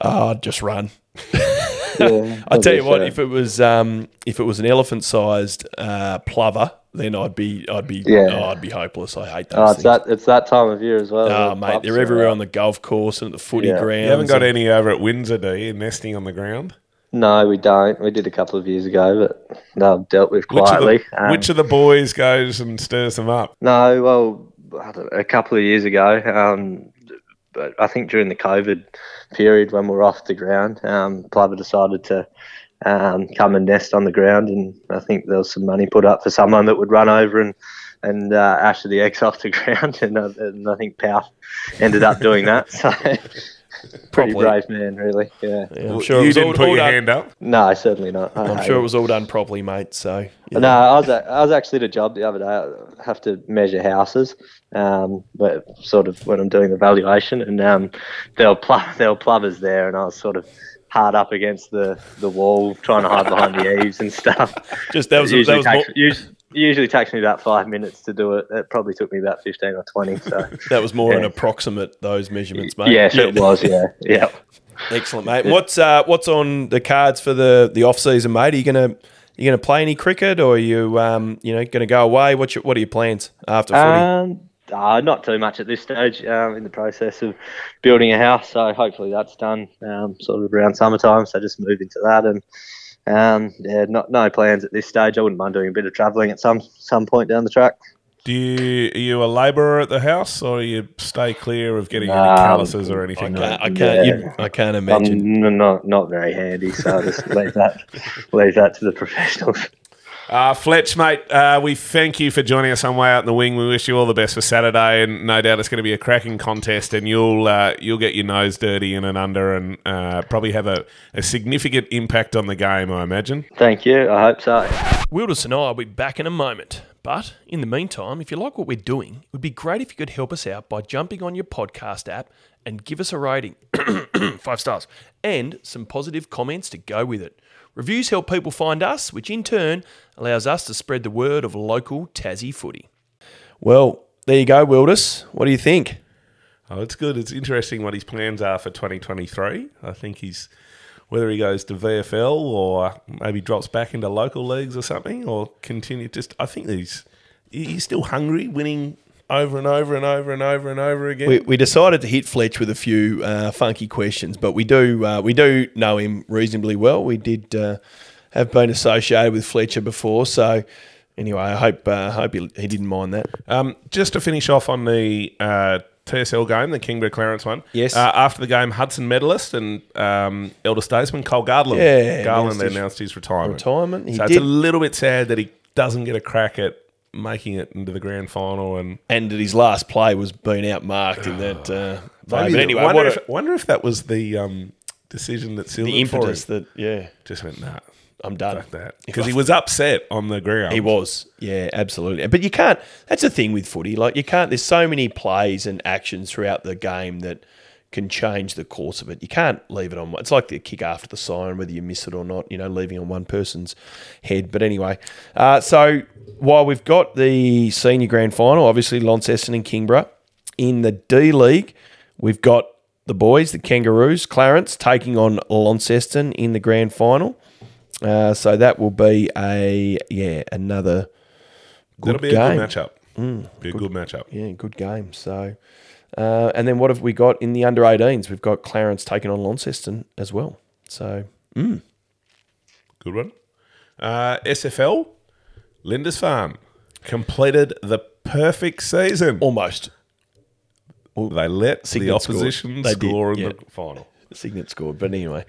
Speaker 2: Oh, I'd just run.
Speaker 4: Yeah,
Speaker 2: I tell you what,
Speaker 4: so.
Speaker 2: if it was um, if it was an elephant-sized uh, plover, then I'd be I'd be
Speaker 4: Yeah.
Speaker 2: oh, I'd be hopeless. I hate those
Speaker 4: Oh,
Speaker 2: things.
Speaker 4: that it's that time of year as well.
Speaker 2: Oh, mate, they're everywhere
Speaker 4: out.
Speaker 2: on the golf course and at the footy
Speaker 4: Yeah. You
Speaker 2: grounds.
Speaker 1: You haven't got
Speaker 2: and-
Speaker 1: any over at Windsor, do you? Nesting on the ground.
Speaker 4: No, we don't. We did a couple of years ago, but they're dealt with
Speaker 1: Which of,
Speaker 4: quietly.
Speaker 1: the,
Speaker 4: Um,
Speaker 1: which of the boys goes and stirs them up?
Speaker 4: No, well, I don't know, a couple of years ago, um, but I think during the COVID period when we were off the ground, um, Plover decided to um, come and nest on the ground, and I think there was some money put up for someone that would run over and and uh, usher the eggs off the ground, and, uh, and I think Powell ended up doing that. So. Pretty
Speaker 2: Properly.
Speaker 4: brave man, really. Yeah.
Speaker 2: Yeah, I'm
Speaker 1: Well,
Speaker 2: sure it
Speaker 1: you
Speaker 2: was
Speaker 1: didn't
Speaker 2: all,
Speaker 1: put
Speaker 2: all
Speaker 1: your
Speaker 2: done.
Speaker 1: hand up.
Speaker 4: No, certainly not. I
Speaker 2: I'm
Speaker 4: hate
Speaker 2: sure
Speaker 4: it.
Speaker 2: it was all done properly, mate. So yeah.
Speaker 4: No, I was at, I was actually at a job the other day. I have to measure houses, um, but sort of when I'm doing the valuation, and um, there were pl- there were plovers there, and I was sort of hard up against the, the wall, trying to hide behind the eaves and stuff.
Speaker 2: just that was that
Speaker 4: usually,
Speaker 2: was more,
Speaker 4: takes, usually, usually takes me about five minutes to do it. It probably took me about fifteen or twenty. So
Speaker 2: that was more an approximate those measurements, mate.
Speaker 4: yes, it was. Yeah, yeah.
Speaker 2: Excellent, mate. What's uh, what's on the cards for the, the off season, mate? Are you gonna you gonna play any cricket, or are you um, you know gonna go away? What's your, what are your plans after footy?
Speaker 4: Um, uh, not too much at this stage. Um, in the process of building a house, so hopefully that's done um, sort of around summertime. So just move into that, and um, yeah, not no plans at this stage. I wouldn't mind doing a bit of travelling at some some point down the track.
Speaker 1: Do you are you a labourer at the house, or you stay clear of getting any calluses or
Speaker 2: I
Speaker 1: anything?
Speaker 2: can't, I can't,
Speaker 4: Yeah.
Speaker 2: you, I can't imagine.
Speaker 4: I'm not not very handy, so I'll just leave that leave that to the professionals.
Speaker 1: Uh, Fletch, mate, uh, we thank you for joining us on Way Out in the Wing. We wish you all the best for Saturday, and no doubt it's going to be a cracking contest, and you'll uh, you'll get your nose dirty in and under, and uh, probably have a, a significant impact on the game, I imagine.
Speaker 4: Thank you. I hope so.
Speaker 2: Wilders and I will be back in a moment. But in the meantime, if you like what we're doing, it would be great if you could help us out by jumping on your podcast app and give us a rating. Five stars. And some positive comments to go with it. Reviews help people find us, which in turn allows us to spread the word of local Tassie footy. Well, there you go, Wilders. What do you think?
Speaker 1: Oh, it's good. It's interesting what his plans are for 2023. I think he's whether he goes to VFL or maybe drops back into local leagues or something, or continue. Just I think he's he's still hungry, winning over and over and over and over and over again.
Speaker 2: We, we decided to hit Fletch with a few uh, funky questions, but we do uh, we do know him reasonably well. We did uh, have been associated with Fletcher before, so anyway, I hope uh, hope he, he didn't mind that.
Speaker 1: Um, just to finish off on the uh, TSL game, the Kingborough Clarence one.
Speaker 2: Yes.
Speaker 1: Uh, after the game, Hudson medalist and um, elder statesman Cole Garland.
Speaker 2: Yeah,
Speaker 1: Garland
Speaker 2: announced his
Speaker 1: announced his retirement.
Speaker 2: Retirement. He
Speaker 1: so it's a little bit sad that he doesn't get a crack at making it into the grand final. And
Speaker 2: and his last play was being outmarked in that. Uh, but anyway,
Speaker 1: wonder,
Speaker 2: what
Speaker 1: if,
Speaker 2: a,
Speaker 1: wonder if that was the um, decision that sealed
Speaker 2: the
Speaker 1: it for
Speaker 2: impetus
Speaker 1: him.
Speaker 2: that yeah,
Speaker 1: Just went nah,
Speaker 2: I'm done.
Speaker 1: fuck that because he was upset on the ground.
Speaker 2: He was, yeah, absolutely. But you can't. That's the thing with footy. Like you can't. There's so many plays and actions throughout the game that can change the course of it. You can't leave it on. It's like the kick after the siren, whether you miss it or not. You know, leaving on one person's head. But anyway, uh, so while we've got the senior grand final, obviously Launceston and Kingborough in the D League, we've got the boys, the Kangaroos, Clarence taking on Launceston in the grand final. Uh, so that will be a yeah another good
Speaker 1: That'll be
Speaker 2: game.
Speaker 1: a good matchup. be a good, matchup.
Speaker 2: Yeah, good game. So, uh, and then what have we got in the under 18s? We've got Clarence taking on Launceston as well. So,
Speaker 1: Good one. Uh, SFL, Lindisfarne completed the perfect season.
Speaker 2: almost
Speaker 1: They let the
Speaker 2: Cygnet scored.
Speaker 1: opposition
Speaker 2: They did,
Speaker 1: score in
Speaker 2: yeah.
Speaker 1: the final.
Speaker 2: Cygnet scored. But anyway,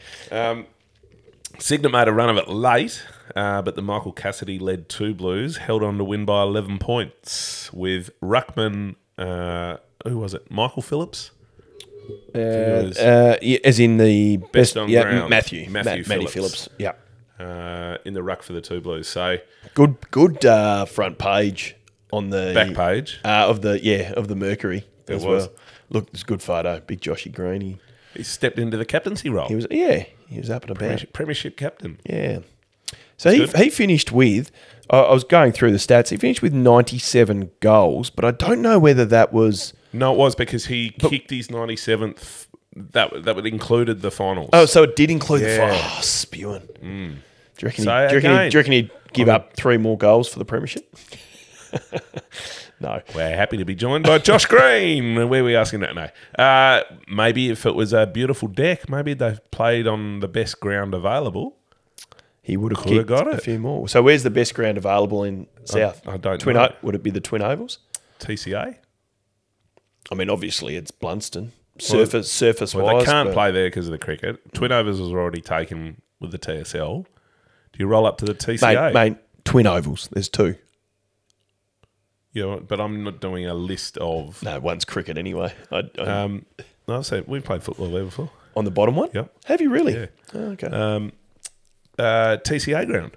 Speaker 1: Cygnet made a run of it late, uh, but the Michael Cassidy led two Blues held on to win by 11 points with Ruckman, uh, who was it? Michael Phillips?
Speaker 2: uh,
Speaker 1: was-
Speaker 2: uh, yeah, as in the best,
Speaker 1: on
Speaker 2: yeah,
Speaker 1: ground.
Speaker 2: Matthew,
Speaker 1: Matthew
Speaker 2: Ma-
Speaker 1: Phillips.
Speaker 2: Phillips. Yeah,
Speaker 1: Uh, in the ruck for the two Blues. So,
Speaker 2: good, good uh, front page on the
Speaker 1: back page.
Speaker 2: uh, of the yeah of the Mercury
Speaker 1: It
Speaker 2: as
Speaker 1: was.
Speaker 2: well. Look, it's a good photo. Big Joshy Green. He,
Speaker 1: He stepped into the captaincy role.
Speaker 2: he was yeah, he was up and about.
Speaker 1: Premiership, premiership captain.
Speaker 2: Yeah. So he,
Speaker 1: good.
Speaker 2: he finished with, I I was going through the stats, he finished with 97 goals, but I don't know whether that was,
Speaker 1: No, it was because he kicked his 97th. That that would included the finals.
Speaker 2: oh, so it did include the,
Speaker 1: Yeah.
Speaker 2: fi- oh, spewing. Do you reckon,
Speaker 1: So
Speaker 2: he, do, you reckon he, do you reckon he'd give up three more goals for the premiership? no.
Speaker 1: We're happy to be joined by Josh Green. Where are we asking that? No. Uh, maybe if it was a beautiful deck, maybe they played on the best ground available.
Speaker 2: He would have kicked
Speaker 1: got
Speaker 2: a few more. So where's the best ground available in South?
Speaker 1: I don't
Speaker 2: Twin
Speaker 1: know.
Speaker 2: O- would it be the Twin Ovals?
Speaker 1: TCA.
Speaker 2: I mean, obviously it's Blundstone. Surface, surface
Speaker 1: Well,
Speaker 2: wise.
Speaker 1: they can't play there because of the cricket. Twin Ovals was already taken with the TSL. Do you roll up to the TCA?
Speaker 2: Mate, mate, Twin Ovals. There's two.
Speaker 1: Yeah, but I'm not doing a list of.
Speaker 2: No, one's cricket anyway. I, I,
Speaker 1: Um, no, I've we've played football there before.
Speaker 2: on the bottom one?
Speaker 1: Yep.
Speaker 2: Have you really?
Speaker 1: Yeah.
Speaker 2: Oh, okay.
Speaker 1: Uh, TCA ground.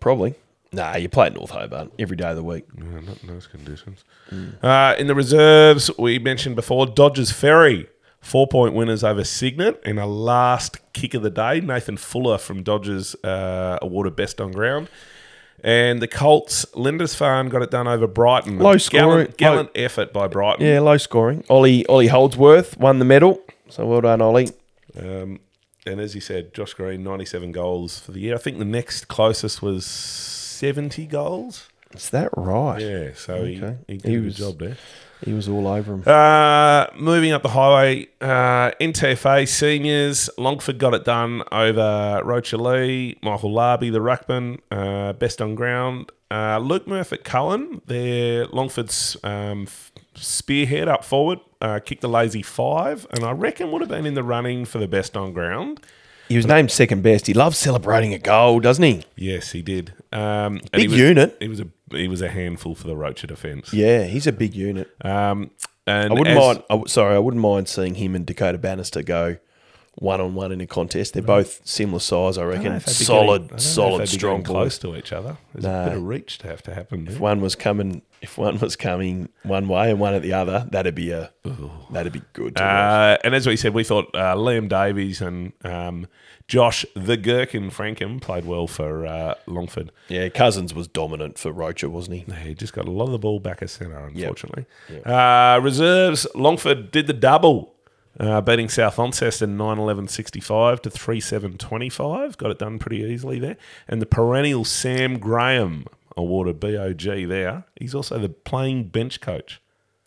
Speaker 2: Probably. Nah, you play at North Hobart every day of the week.
Speaker 1: No, not in those conditions. Uh, in the reserves, we mentioned before Dodges Ferry, four point winners over Cygnet in a last kick of the day. Nathan Fuller from Dodgers uh, awarded best on ground. And the Colts, Lindisfarne got it done over Brighton.
Speaker 2: Low
Speaker 1: Gallant,
Speaker 2: scoring-
Speaker 1: gallant effort by Brighton.
Speaker 2: Yeah, low scoring. Ollie Ollie Holdsworth won the medal. So well done, Ollie.
Speaker 1: Um, and as you said, Josh Green, 97 goals for the year. I think the next closest was 70 goals.
Speaker 2: Is that right?
Speaker 1: Yeah, so
Speaker 2: Okay.
Speaker 1: he, he did
Speaker 2: He
Speaker 1: a good
Speaker 2: was-
Speaker 1: job there.
Speaker 2: He was all over him.
Speaker 1: Uh, moving up the highway, uh, NTFA seniors, Longford got it done over Rocherlea, Michael Larby, the ruckman, uh, best on ground. Uh, Luke Murphy at Cullen, their Longford's um, spearhead up forward, uh, kicked the lazy five, and I reckon would have been in the running for the best on ground.
Speaker 2: He was named second best. He loves celebrating a goal, doesn't he?
Speaker 1: Yes, he did. Um, and
Speaker 2: Big
Speaker 1: he was,
Speaker 2: unit.
Speaker 1: He was a he was a handful for the Rocher defence.
Speaker 2: Yeah, he's a big unit.
Speaker 1: Um, and
Speaker 2: I wouldn't
Speaker 1: as-
Speaker 2: mind. I w sorry, I wouldn't mind seeing him and Dakota Bannister go one on one in a contest. They're both similar size, I
Speaker 1: I don't know
Speaker 2: reckon.
Speaker 1: if they'd be
Speaker 2: Solid,
Speaker 1: getting- I don't know if
Speaker 2: solid, strong
Speaker 1: close to each other. There's
Speaker 2: No.
Speaker 1: a bit of reach to have to happen.
Speaker 2: If one was coming, if one was coming one way and one at the other, that'd be a that'd be good. To.
Speaker 1: Uh, and as we said, we thought uh, Liam Davies and um, Josh the Gherkin Frankham played well for uh, Longford.
Speaker 2: Yeah, Cousins was dominant for Rocher, wasn't he?
Speaker 1: He just got a lot of the ball back at centre, unfortunately. Uh, reserves, Longford did the double, uh, beating South Launceston 9 11 65 to 3 7 25. Got it done pretty easily there. And the perennial Sam Graham awarded BOG there. He's also the playing bench coach.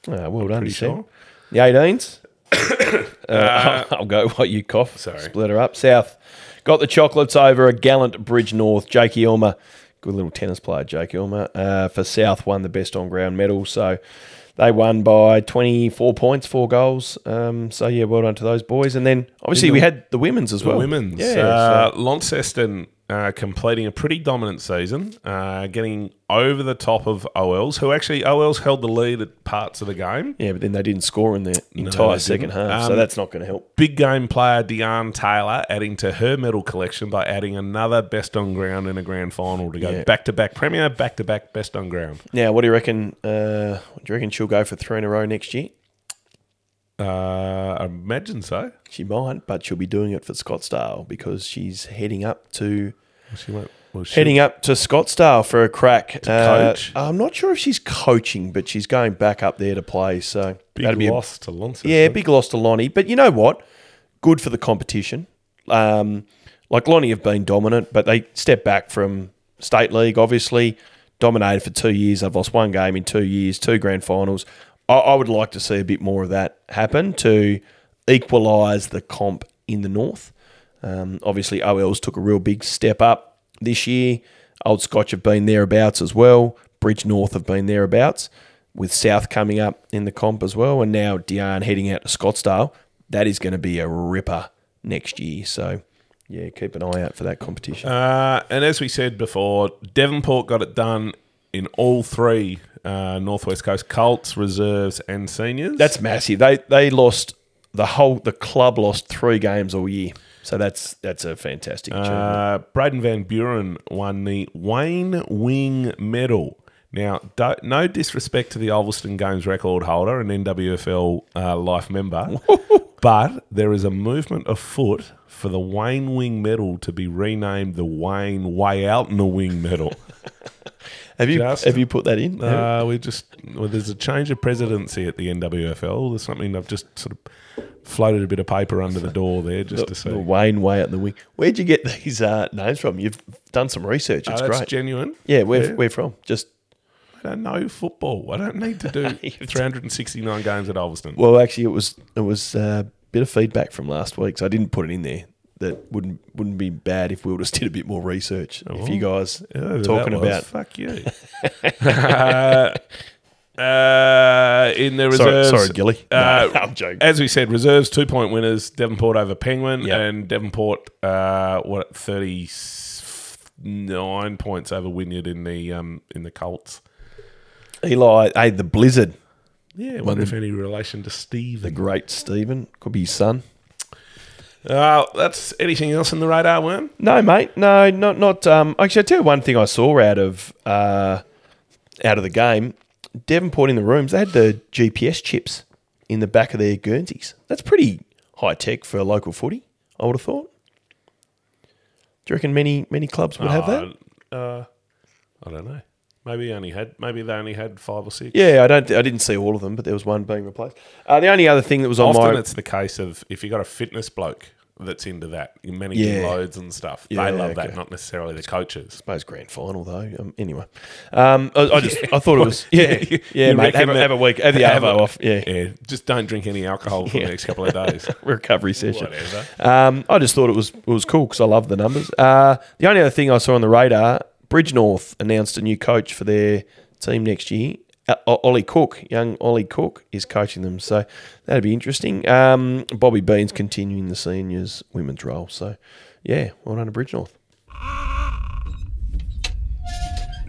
Speaker 2: Ah, well done,
Speaker 1: pretty
Speaker 2: Sam.
Speaker 1: sure.
Speaker 2: The 18s. uh, I'll go while you cough.
Speaker 1: Sorry.
Speaker 2: Split her up. South got the chocolates over a gallant Bridge North. Jakey Elmer, good little tennis player, Jakey Elmer, uh, for South won the best on ground medal. So they won by 24 points, four goals. Um, so yeah, well done to those boys. And then obviously we had the women's as
Speaker 1: The
Speaker 2: well.
Speaker 1: women's.
Speaker 2: Yeah.
Speaker 1: uh,
Speaker 2: so-
Speaker 1: Launceston uh, completing a pretty dominant season, uh, getting over the top of OLs, who actually OLs held the lead at parts of the game.
Speaker 2: yeah, but then they didn't score in the entire
Speaker 1: they
Speaker 2: second half. so
Speaker 1: Um,
Speaker 2: that's not going to help.
Speaker 1: Big game player Deanne Taylor adding to her medal collection by adding another best on ground in a grand final to go back to back Premier, back to back best on ground.
Speaker 2: Now, what do you reckon? Uh, do you reckon she'll go for three in a row next year?
Speaker 1: Uh, I imagine so.
Speaker 2: She might, but she'll be doing it for Scottsdale because she's heading up to
Speaker 1: She went. Well, she-
Speaker 2: heading up to Scottsdale for a crack. To
Speaker 1: coach?
Speaker 2: I'm not sure if she's coaching, but she's going back up there to play. So
Speaker 1: Big
Speaker 2: that'd be a-
Speaker 1: loss to Launceston.
Speaker 2: yeah, big loss to Lonnie. But you know what? Good for the competition. Um, like Lonnie have been dominant, but they stepped back from state league. Obviously, dominated for two years. They've lost one game in two years, two grand finals. I, I would like to see a bit more of that happen to equalise the comp in the north. Um, obviously, OLs took a real big step up this year. Old Scotch have been thereabouts as well. Bridge North have been thereabouts, with South coming up in the comp as well. And now Diane heading out to Scottsdale. That is going to be a ripper next year. So, yeah, keep an eye out for that competition.
Speaker 1: Uh, and as we said before, Devonport got it done in all three uh, Northwest Coast Colts, reserves, and seniors.
Speaker 2: That's massive. They they lost the whole the club lost three games all year. So that's that's a fantastic achievement.
Speaker 1: Uh, Braden Van Buren won the Wayne Wing Medal. Now, do, no disrespect to the Ulverston Games record holder and NWFL uh, life member, but there is a movement afoot for the Wayne Wing Medal to be renamed the Wayne Way Out in the Wing Medal.
Speaker 2: have you
Speaker 1: just-
Speaker 2: have you put that in?
Speaker 1: Uh, we just well, there's a change of presidency at the NWFL. There's something I've just sort of floated a bit of paper under the door there just to see.
Speaker 2: the Wayne way out the wing. Where'd you get these uh, names from? You've done some research.
Speaker 1: Oh,
Speaker 2: It's
Speaker 1: that's
Speaker 2: great.
Speaker 1: genuine.
Speaker 2: yeah, where
Speaker 1: Yeah.
Speaker 2: where from? Just
Speaker 1: I don't know football. I don't need to do 369 games at Ulverston.
Speaker 2: well, actually, it was it was uh, a bit of feedback from last week, so I didn't put it in there. That wouldn't wouldn't be bad if we would just did a bit more research. if you guys
Speaker 1: Oh, Yeah,
Speaker 2: talking
Speaker 1: was-
Speaker 2: about
Speaker 1: fuck you. uh, uh, in the reserves,
Speaker 2: sorry, Gilly.
Speaker 1: Uh,
Speaker 2: no, I'm joking.
Speaker 1: As we said, reserves two point winners: Devonport over Penguin,
Speaker 2: Yep.
Speaker 1: and Devonport uh, what thirty nine points over Wynyard in the um in the Colts.
Speaker 2: Eli, hey, the Blizzard,
Speaker 1: Yeah, I wonder if any relation to Steve.
Speaker 2: the great Stephen, could be his son.
Speaker 1: Uh, that's anything else in the radar, worm?
Speaker 2: No, mate. No, not not. Um, actually, I tell you one thing I saw out of uh, out of the game. Devonport in the rooms, they had the GPS chips in the back of their Guernseys. That's pretty high tech for a local footy. I would have thought. Do you reckon many many clubs would have that?
Speaker 1: Uh, I don't know. Maybe only had maybe they only had five or six.
Speaker 2: Yeah, I don't. I didn't see all of them, but there was one being replaced. Uh, the only other thing that was on
Speaker 1: Often
Speaker 2: my
Speaker 1: it's the case of if you got a fitness bloke that's into that, managing
Speaker 2: Yeah.
Speaker 1: loads and stuff.
Speaker 2: Yeah,
Speaker 1: they love
Speaker 2: okay.
Speaker 1: that, not necessarily the coaches.
Speaker 2: suppose grand final though. Um, anyway, um, I, I just I thought it was yeah yeah
Speaker 1: you
Speaker 2: mate. Have a,
Speaker 1: that-
Speaker 2: have a week. Have the
Speaker 1: have
Speaker 2: arvo
Speaker 1: a-
Speaker 2: off. Yeah.
Speaker 1: Yeah, just don't drink any alcohol for the next couple of days.
Speaker 2: recovery session.
Speaker 1: Whatever.
Speaker 2: Um, I just thought it was it was cool because I love the numbers. Uh, the only other thing I saw on the radar, Bridge North announced a new coach for their team next year. Uh, Ollie Cook, young Ollie Cook, is coaching them, so that'd be interesting. Um, Bobby Bean's continuing the seniors women's role, so yeah, well done to Bridge North.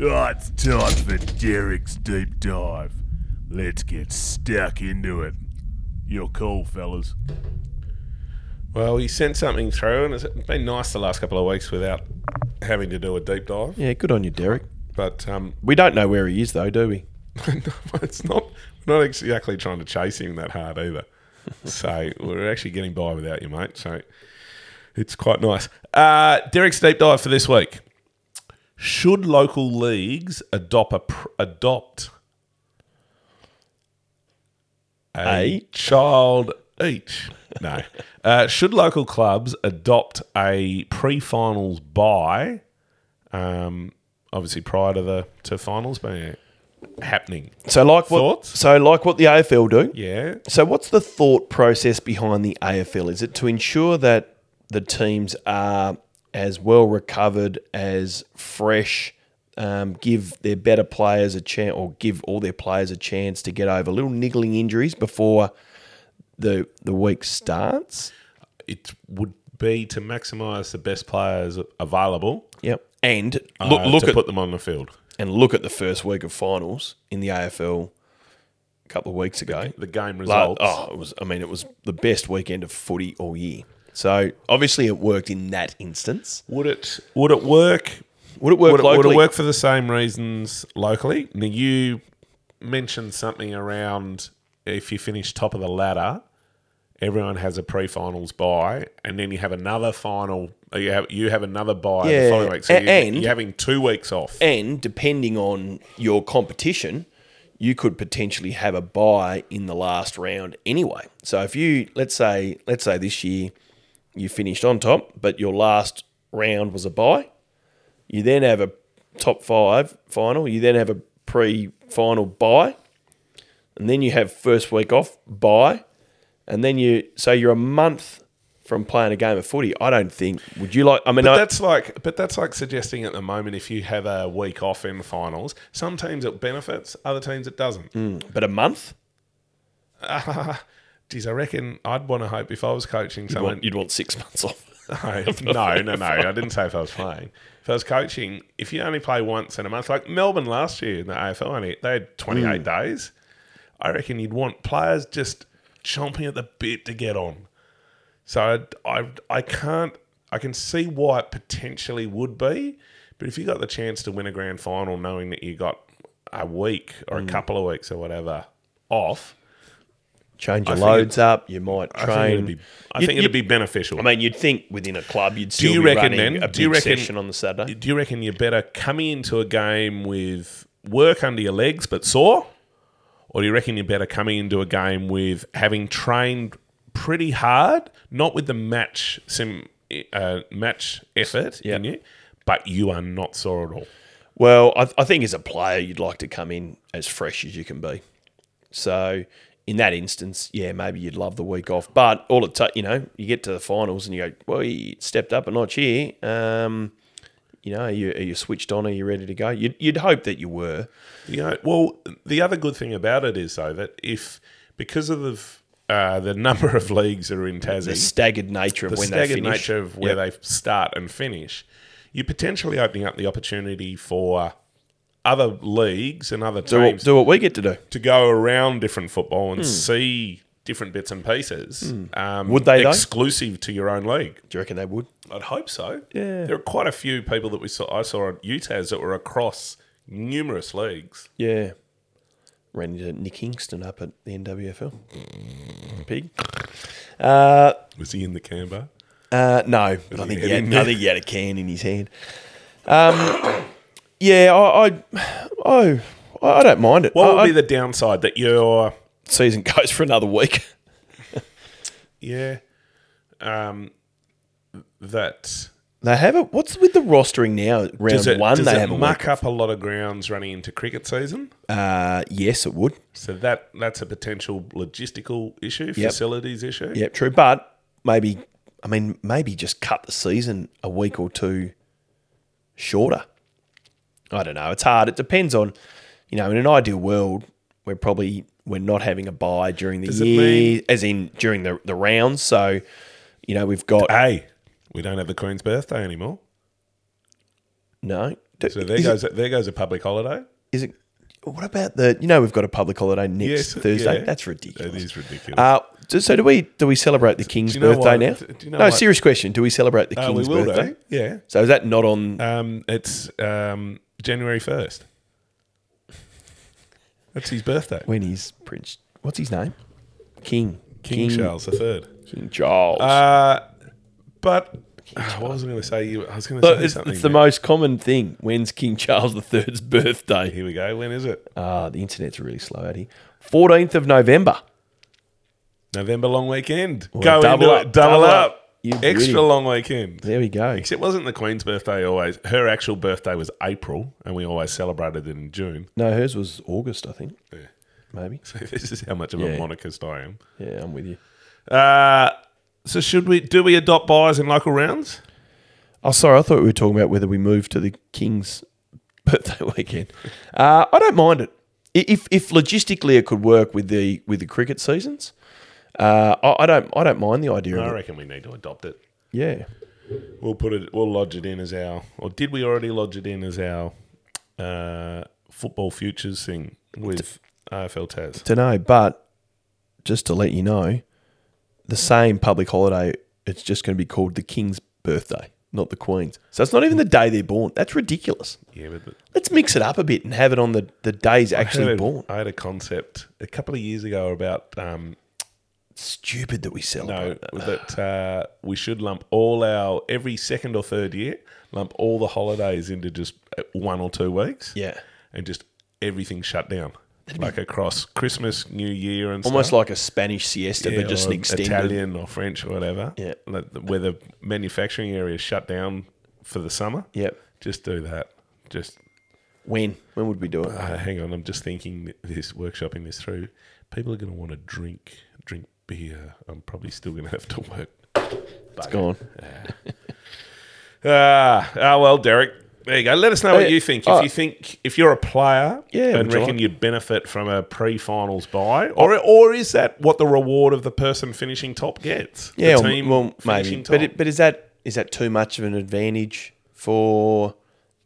Speaker 5: Oh, it's time for Derek's deep dive. Let's get stuck into it. You're cool, fellas.
Speaker 1: Well, he sent something through, and it's been nice the last couple of weeks without having to do a deep dive.
Speaker 2: Yeah, good on you, Derek.
Speaker 1: But um,
Speaker 2: We don't know where he is though, do we?
Speaker 1: it's not we're not exactly trying to chase him that hard either. so we're actually getting by without you, mate. So it's quite nice. Uh, Derek's deep dive for this week. Should local leagues adopt a pr- adopt a,
Speaker 2: A?
Speaker 1: child each? No. Uh, should local clubs adopt a pre-finals bye? Um, obviously prior to the to finals being happening.
Speaker 2: So like what?
Speaker 1: Thoughts?
Speaker 2: So like what the AFL do?
Speaker 1: Yeah.
Speaker 2: So, what's the thought process behind the AFL? Is it to ensure that the teams are as well recovered, as fresh, um, give their better players a chance, or give all their players a chance to get over little niggling injuries before the the week starts?
Speaker 1: it would be to maximise the best players available.
Speaker 2: Yep. And
Speaker 1: uh,
Speaker 2: look, look
Speaker 1: to
Speaker 2: at
Speaker 1: put them on the field.
Speaker 2: And look at the first week of finals in the AFL a couple of weeks ago.
Speaker 1: The game
Speaker 2: La-
Speaker 1: results.
Speaker 2: oh, it was. I mean, it was the best weekend of footy all year. So obviously, it worked in that instance.
Speaker 1: Would it would it work?
Speaker 2: Would it work
Speaker 1: Would it, would it work for the same reasons locally? Now you mentioned something around if you finish top of the ladder, everyone has a pre-finals bye, and then you have another final. You have you have another bye
Speaker 2: Yeah,
Speaker 1: the following week. So
Speaker 2: a-
Speaker 1: you,
Speaker 2: and-
Speaker 1: you're having two weeks off.
Speaker 2: And depending on your competition, you could potentially have a buy in the last round anyway. So if you let's say let's say this year you finished on top, but your last round was a buy, you then have a top five final, you then have a pre-final buy, and then you have first week off buy, and then you so you're a month from playing a game of footy. I don't think. Would you like? I mean,
Speaker 1: But
Speaker 2: I,
Speaker 1: that's like, but that's like suggesting at the moment if you have a week off in the finals, some teams it benefits, other teams it doesn't.
Speaker 2: Hmm, but a month.
Speaker 1: Geez, I reckon I'd want to hope if I was coaching
Speaker 2: You'd
Speaker 1: someone.
Speaker 2: want, you'd want six months off.
Speaker 1: no, no, no. I didn't say if I was playing. If I was coaching, if you only play once in a month, like Melbourne last year in the AFL, only they had 28 hmm. days. I reckon you'd want players just chomping at the bit to get on. So I, I, I can't. I can see why it potentially would be, but if you got the chance to win a grand final, knowing that you got a week or a mm. couple of weeks or whatever off,
Speaker 2: Change your
Speaker 1: I
Speaker 2: loads up. You might
Speaker 1: I
Speaker 2: train.
Speaker 1: think it'd be. I think it'd be beneficial.
Speaker 2: I mean, you'd think within a club you'd still
Speaker 1: you
Speaker 2: be
Speaker 1: reckon
Speaker 2: running
Speaker 1: then-
Speaker 2: a
Speaker 1: do you reckon-
Speaker 2: session on the Saturday.
Speaker 1: Do you reckon you're better coming into a game with work under your legs but sore? Or do you reckon you're better coming into a game with having trained pretty hard, not with the match sim, uh, match effort
Speaker 2: Yeah.
Speaker 1: in you, but you are not sore at all?
Speaker 2: Well, I, I think as a player, you'd like to come in as fresh as you can be. So in that instance, yeah, maybe you'd love the week off. But all it, ta- you know, you get to the finals and you go, well, you stepped up a notch here. Um, you know, are you, are you switched on? Are you ready to go? You'd, you'd hope that you were.
Speaker 1: You know, well, the other good thing about it is though that if because of the uh, the number of leagues that are in Tassie,
Speaker 2: The staggered nature of
Speaker 1: the
Speaker 2: when they
Speaker 1: staggered
Speaker 2: finish.
Speaker 1: nature of where
Speaker 2: Yep.
Speaker 1: they start and finish, you're potentially opening up the opportunity for other leagues and other
Speaker 2: do, what,
Speaker 1: teams
Speaker 2: do what we get to do.
Speaker 1: to go around different football and see different bits and pieces. Um,
Speaker 2: Hmm. Would they, though?
Speaker 1: exclusive to your own league?
Speaker 2: Do you reckon they would?
Speaker 1: I'd hope so.
Speaker 2: Yeah.
Speaker 1: there are quite a few people that we saw. I saw at UTAS that were across numerous leagues.
Speaker 2: Yeah. Ran into Nick Kingston up at the NWFL. Pig. Uh,
Speaker 1: Was he in the Canberra?
Speaker 2: Uh, no, but I think, he had? I think he had a can in his hand. Um, yeah, I, I, I, I don't mind it.
Speaker 1: What
Speaker 2: I-
Speaker 1: would be
Speaker 2: I-
Speaker 1: the downside that you're?
Speaker 2: Season goes for another week?
Speaker 1: Yeah, um, that
Speaker 2: They have it. What's with the rostering now? Round
Speaker 1: does it,
Speaker 2: one,
Speaker 1: does
Speaker 2: they have a
Speaker 1: muck
Speaker 2: week.
Speaker 1: up a lot of grounds running into cricket season.
Speaker 2: Uh, yes, it would.
Speaker 1: So that that's a potential logistical issue,
Speaker 2: Yep.
Speaker 1: facilities issue.
Speaker 2: Yeah, true. But maybe, I mean, maybe just cut the season a week or two shorter. I don't know. It's hard. It depends on, you know, in an ideal world, we're probably we're not having a buy during the
Speaker 1: Does it
Speaker 2: year,
Speaker 1: mean-
Speaker 2: as in during the the rounds. So, you know, we've got
Speaker 1: Hey, we don't have the Queen's birthday anymore.
Speaker 2: no.
Speaker 1: So there
Speaker 2: is
Speaker 1: goes
Speaker 2: It,
Speaker 1: there goes a public holiday.
Speaker 2: is it? What about the? You know, we've got a public holiday next
Speaker 1: Yes,
Speaker 2: Thursday.
Speaker 1: yeah.
Speaker 2: That's ridiculous.
Speaker 1: That is ridiculous.
Speaker 2: Uh, so, so do we do we celebrate the King's
Speaker 1: do you know
Speaker 2: birthday
Speaker 1: what-
Speaker 2: now?
Speaker 1: do you know
Speaker 2: no,
Speaker 1: what-
Speaker 2: serious question. Do we celebrate the
Speaker 1: Uh, we
Speaker 2: King's
Speaker 1: will
Speaker 2: birthday?
Speaker 1: do. Yeah.
Speaker 2: So is that not on?
Speaker 1: Um, it's um, January first. That's his birthday.
Speaker 2: when he's Prince. What's his name? King.
Speaker 1: King, Charles the Third.
Speaker 2: King Charles.
Speaker 1: Uh, but uh, what was I going to say? You, I was going to say
Speaker 2: it's,
Speaker 1: something.
Speaker 2: it's the most common thing. When's King Charles III's birthday?
Speaker 1: Here we go. When is it?
Speaker 2: Ah, the internet's really slow here. 14th of November.
Speaker 1: November long weekend.
Speaker 2: Well,
Speaker 1: Go
Speaker 2: double
Speaker 1: into
Speaker 2: up,
Speaker 1: it. Double,
Speaker 2: double
Speaker 1: up.
Speaker 2: up. You
Speaker 1: Extra
Speaker 2: beauty.
Speaker 1: long weekend.
Speaker 2: There we go.
Speaker 1: Except it wasn't the Queen's birthday always. Her actual birthday was April, and we always celebrated it in June.
Speaker 2: No, hers was August, I think.
Speaker 1: Yeah.
Speaker 2: Maybe.
Speaker 1: So this is how much of
Speaker 2: Yeah.
Speaker 1: a monarchist I am.
Speaker 2: Yeah, I'm with you.
Speaker 1: Uh, so should we do we adopt buys in local rounds?
Speaker 2: Oh, sorry. I thought we were talking about whether we move to the King's birthday weekend. Uh, I don't mind it. If if logistically it could work with the with the cricket seasons, uh, I, I don't I don't mind the idea
Speaker 1: I
Speaker 2: of it.
Speaker 1: reckon we need to adopt it.
Speaker 2: Yeah.
Speaker 1: We'll put it. We'll lodge it in as our. Or did we already lodge it in as our uh, football futures thing with AFL Tas?
Speaker 2: to know, but just to let you know, the same public holiday, it's just going to be called the King's birthday, not the Queen's. So it's not even the day they're born. That's ridiculous.
Speaker 1: Yeah, but the-
Speaker 2: Let's mix it up a bit and have it on the, the days
Speaker 1: I
Speaker 2: actually
Speaker 1: had
Speaker 2: born.
Speaker 1: I had a concept a couple of years ago about um,
Speaker 2: stupid that we
Speaker 1: No,
Speaker 2: celebrate that.
Speaker 1: that uh, we should lump all our every second or third year, lump all the holidays into just uh, one or two weeks.
Speaker 2: Yeah.
Speaker 1: and just everything shut down, like across Christmas, New Year, and
Speaker 2: Almost
Speaker 1: stuff.
Speaker 2: like a Spanish siesta,
Speaker 1: Yeah,
Speaker 2: but just extended.
Speaker 1: Italian or French or whatever.
Speaker 2: Yeah.
Speaker 1: like the- where the manufacturing area is shut down for the summer.
Speaker 2: Yep.
Speaker 1: just do that. Just
Speaker 2: When? When would we do it?
Speaker 1: uh, hang on, I'm just thinking this workshopping this through. People are going to want to drink beer. I'm probably still going to have to work.
Speaker 2: It's gone.
Speaker 1: Ah, ah, well, Derek. There you go. Let us know what
Speaker 2: Hey,
Speaker 1: you think. If
Speaker 2: oh.
Speaker 1: you think if you're a player
Speaker 2: Yeah,
Speaker 1: and
Speaker 2: would you
Speaker 1: reckon
Speaker 2: like-
Speaker 1: you'd benefit from a pre-finals buy, or or is that what the reward of the person finishing top gets? The
Speaker 2: Yeah, well,
Speaker 1: team
Speaker 2: well maybe.
Speaker 1: finishing
Speaker 2: But
Speaker 1: top?
Speaker 2: it, but is that is that too much of an advantage for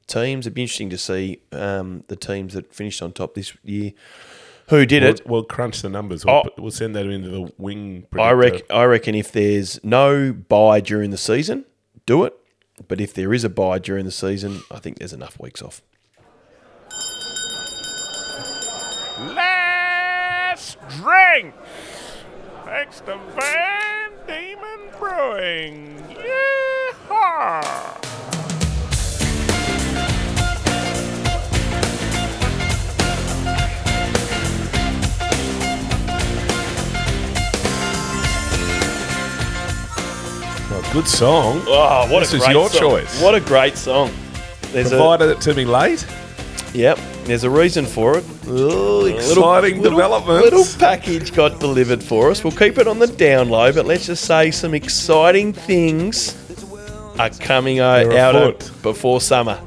Speaker 2: teams? It'd be interesting to see um, the teams that finished on top this year who did
Speaker 1: we'll,
Speaker 2: it.
Speaker 1: we'll crunch the numbers. We'll,
Speaker 2: Oh.
Speaker 1: we'll send that into the wing.
Speaker 2: I reckon. I reckon if there's no buy during the season, do it. But if there is a buy during the season, I think there's enough weeks off.
Speaker 5: Last drink. Thanks to Van Diemen Brewing. Yeehaw!
Speaker 1: Oh, good song.
Speaker 2: Oh, what
Speaker 1: This
Speaker 2: a
Speaker 1: is
Speaker 2: great
Speaker 1: your
Speaker 2: song.
Speaker 1: choice.
Speaker 2: What a great song. There's
Speaker 1: Provided it to me late.
Speaker 2: yep. There's a reason for it.
Speaker 1: Oh, exciting developments.
Speaker 2: Little package got delivered for us. We'll keep it on the down low, but let's just say some exciting things are coming uh,
Speaker 1: They're
Speaker 2: out
Speaker 1: afoot.
Speaker 2: of before summer.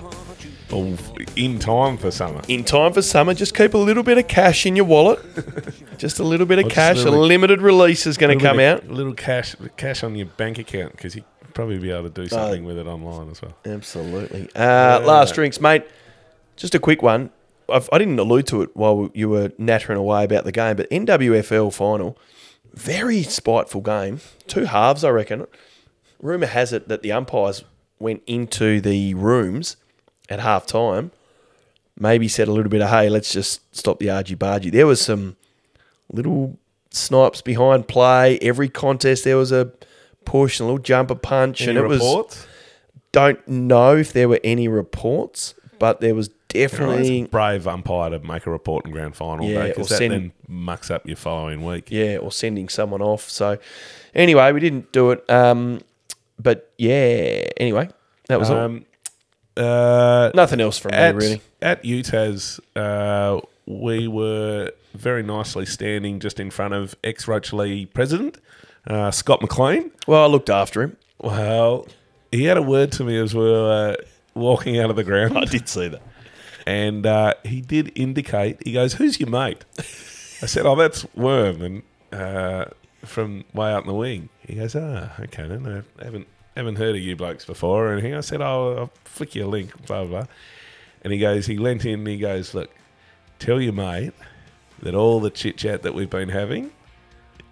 Speaker 1: In time for summer.
Speaker 2: In time for summer, just keep a little bit of cash in your wallet. just a little bit of
Speaker 1: Or just
Speaker 2: cash.
Speaker 1: a little-
Speaker 2: limited release is going to come out.
Speaker 1: A little cash, cash on your bank account because you probably be able to
Speaker 2: Uh,
Speaker 1: do something with it online as well.
Speaker 2: Absolutely. Uh, Last drinks, mate. Just a quick one. I've, I didn't allude to it while you were nattering away about the game, but NWFL final, very spiteful game. Two halves, I reckon. Rumour has it that the umpires went into the rooms at half time, maybe said a little bit of, hey, let's just stop the argy bargy. There was some little snipes behind play. Every contest, there was a push and a little jumper punch.
Speaker 1: Any
Speaker 2: and it was don't know if there were any reports, but there was definitely
Speaker 1: brave umpire to make a report in grand final
Speaker 2: Yeah,
Speaker 1: day because that
Speaker 2: send-
Speaker 1: then mucks up your following week.
Speaker 2: yeah, or sending someone off. So anyway, we didn't do it. Um, but yeah, anyway, that was all.
Speaker 1: Uh,
Speaker 2: Nothing else from
Speaker 1: at,
Speaker 2: me really.
Speaker 1: At UTAS, uh, we were very nicely standing just in front of ex Rocherlea president, uh, Scott McLean.
Speaker 2: Well, I looked after him.
Speaker 1: Well, he had a word to me as we were uh, walking out of the ground.
Speaker 2: I did see that.
Speaker 1: and uh, he did indicate. He goes, "Who's your mate?" I said, "Oh, that's Worm, and uh, from way out in the wing." He goes, "Ah, okay, then I haven't haven't heard of you blokes before or anything." I said, "Oh, I'll flick you a link." Blah blah. blah. And he goes, he leant in. and He goes, "Look, tell your mate that all the chit chat that we've been having."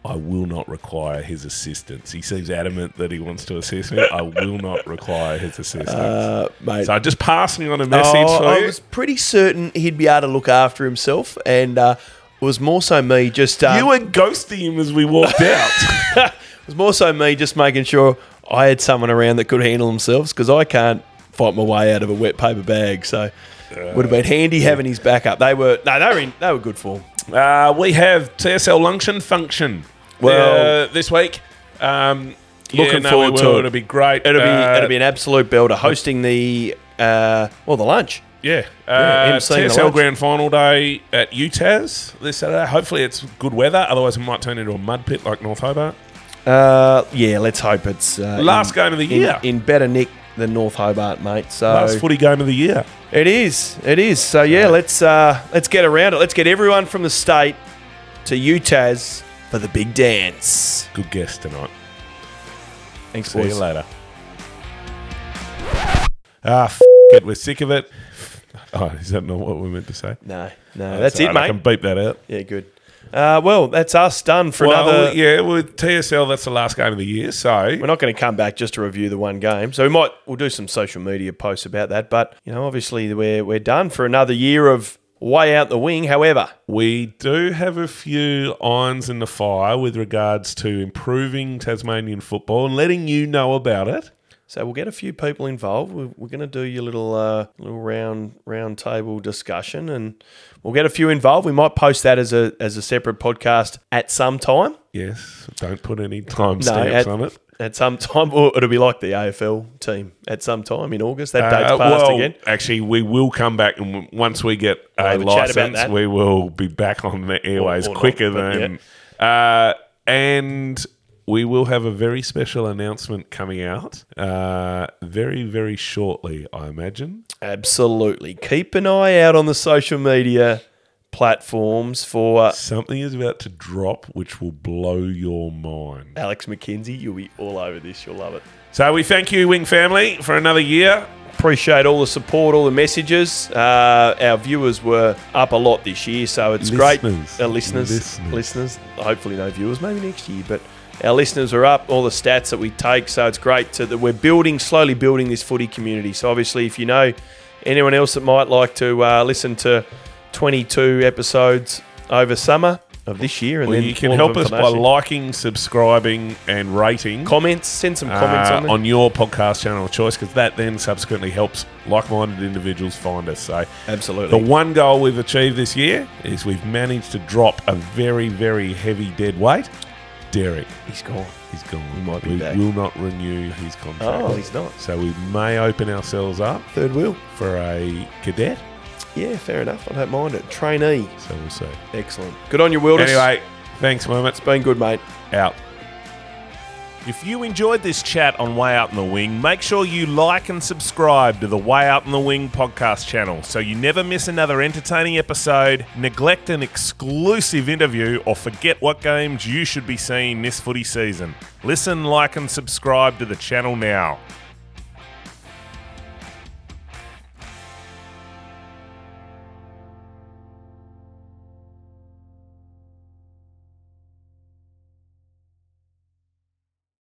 Speaker 1: I will not require his assistance. He seems adamant that he wants to assist me. I will not require his assistance.
Speaker 2: Uh, mate.
Speaker 1: so I just passing on a message
Speaker 2: Oh,
Speaker 1: for
Speaker 2: I
Speaker 1: you.
Speaker 2: was pretty certain he'd be able to look after himself, and uh, it was more so me just. Um,
Speaker 1: You were ghosting him as we walked out.
Speaker 2: it was more so me just making sure I had someone around that could handle themselves because I can't fight my way out of a wet paper bag. So would have been handy having his backup. They were no, they were in they were good form.
Speaker 1: uh, we have TSL luncheon function.
Speaker 2: Well-
Speaker 1: uh, this week. Um,
Speaker 2: Looking
Speaker 1: yeah, no,
Speaker 2: forward
Speaker 1: we
Speaker 2: to it.
Speaker 1: It'll be great.
Speaker 2: It'll be
Speaker 1: Uh,
Speaker 2: it'll be an absolute belter hosting the uh, well the lunch.
Speaker 1: yeah.
Speaker 2: Yeah,
Speaker 1: Uh, TSL grand final day at UTAS this Saturday. Hopefully it's good weather. Otherwise it might turn into a mud pit like North Hobart.
Speaker 2: Uh, yeah, let's hope it's uh,
Speaker 1: Last
Speaker 2: in-
Speaker 1: game of the
Speaker 2: in-
Speaker 1: year.
Speaker 2: in, better nick than North Hobart, mate. So
Speaker 1: Last footy game of the year.
Speaker 2: It is. It is. So yeah, let's uh, let's get around it. Let's get everyone from the state to UTAS for the big dance.
Speaker 1: Good guess tonight.
Speaker 2: Thanks,
Speaker 1: See
Speaker 2: boys.
Speaker 1: you later. Ah, f- it. We're sick of it. Oh, is that not what we meant to say?
Speaker 2: No, no, that's it,
Speaker 1: all right, I can beep that out.
Speaker 2: Yeah, good. Uh, well, that's us done for
Speaker 1: well,
Speaker 2: another.
Speaker 1: yeah, with TSL, that's the last game of the year. So
Speaker 2: We're not going to come back just to review the one game, so we might we'll do some social media posts about that. But you know, obviously we're we're done for another year of way out the wing. However,
Speaker 1: We do have a few irons in the fire with regards to improving Tasmanian football and letting you know about it.
Speaker 2: so we'll get a few people involved. We're, we're going to do your little uh, little round round table discussion, and we'll get a few involved. We might post that as a as a separate podcast at some time.
Speaker 1: Yes, don't put any time stamps on it.
Speaker 2: at some time, or it'll be like the AFL team at some time in August. That date's
Speaker 1: Uh,
Speaker 2: passed
Speaker 1: well,
Speaker 2: again.
Speaker 1: actually, we will come back, and w- once we get
Speaker 2: We'll
Speaker 1: a
Speaker 2: a
Speaker 1: license, we will be back on the airways
Speaker 2: or not,
Speaker 1: quicker
Speaker 2: but
Speaker 1: than. Uh, and we will have a very special announcement coming out uh, very, very shortly, I imagine.
Speaker 2: Absolutely. Keep an eye out on the social media platforms for
Speaker 1: Something is about to drop which will blow your mind.
Speaker 2: Alex McKenzie. You'll be all over this. You'll love it.
Speaker 1: So we thank you, Wing family, for another year.
Speaker 2: Appreciate all the support, all the messages. Uh, our viewers were up a lot this year, so it's great.
Speaker 1: Listeners.
Speaker 2: Uh, listeners,
Speaker 1: Listeners.
Speaker 2: listeners, Hopefully, no viewers. Maybe next year, but our listeners are up. All the stats that we take, so it's great to, that we're building, slowly building this footy community. So obviously, if you know anyone else that might like to uh, listen to 22 episodes over summer of this year, and
Speaker 1: Well,
Speaker 2: then
Speaker 1: you can help us by liking, subscribing, and rating.
Speaker 2: comments. Send some comments
Speaker 1: uh,
Speaker 2: on
Speaker 1: on your podcast channel of choice because that then subsequently helps like-minded individuals find us. So
Speaker 2: Absolutely.
Speaker 1: the one goal we've achieved this year is we've managed to drop a very, very heavy dead weight. Derek,
Speaker 2: He's gone.
Speaker 1: he's gone.
Speaker 2: He might be
Speaker 1: we
Speaker 2: back.
Speaker 1: will not renew his contract.
Speaker 2: Oh, he's not.
Speaker 1: So we may open ourselves up
Speaker 2: Third wheel.
Speaker 1: for a cadet.
Speaker 2: Yeah, fair enough. I don't mind it. Trainee.
Speaker 1: So we'll see.
Speaker 2: Excellent. Good on you, Wilders.
Speaker 1: Anyway, thanks, moments.
Speaker 2: It's been good, mate.
Speaker 1: Out.
Speaker 5: If you enjoyed this chat on Way Out in the Wing, make sure you like and subscribe to the Way Out in the Wing podcast channel so you never miss another entertaining episode, neglect an exclusive interview, or forget what games you should be seeing this footy season. Listen, like, and subscribe to the channel now.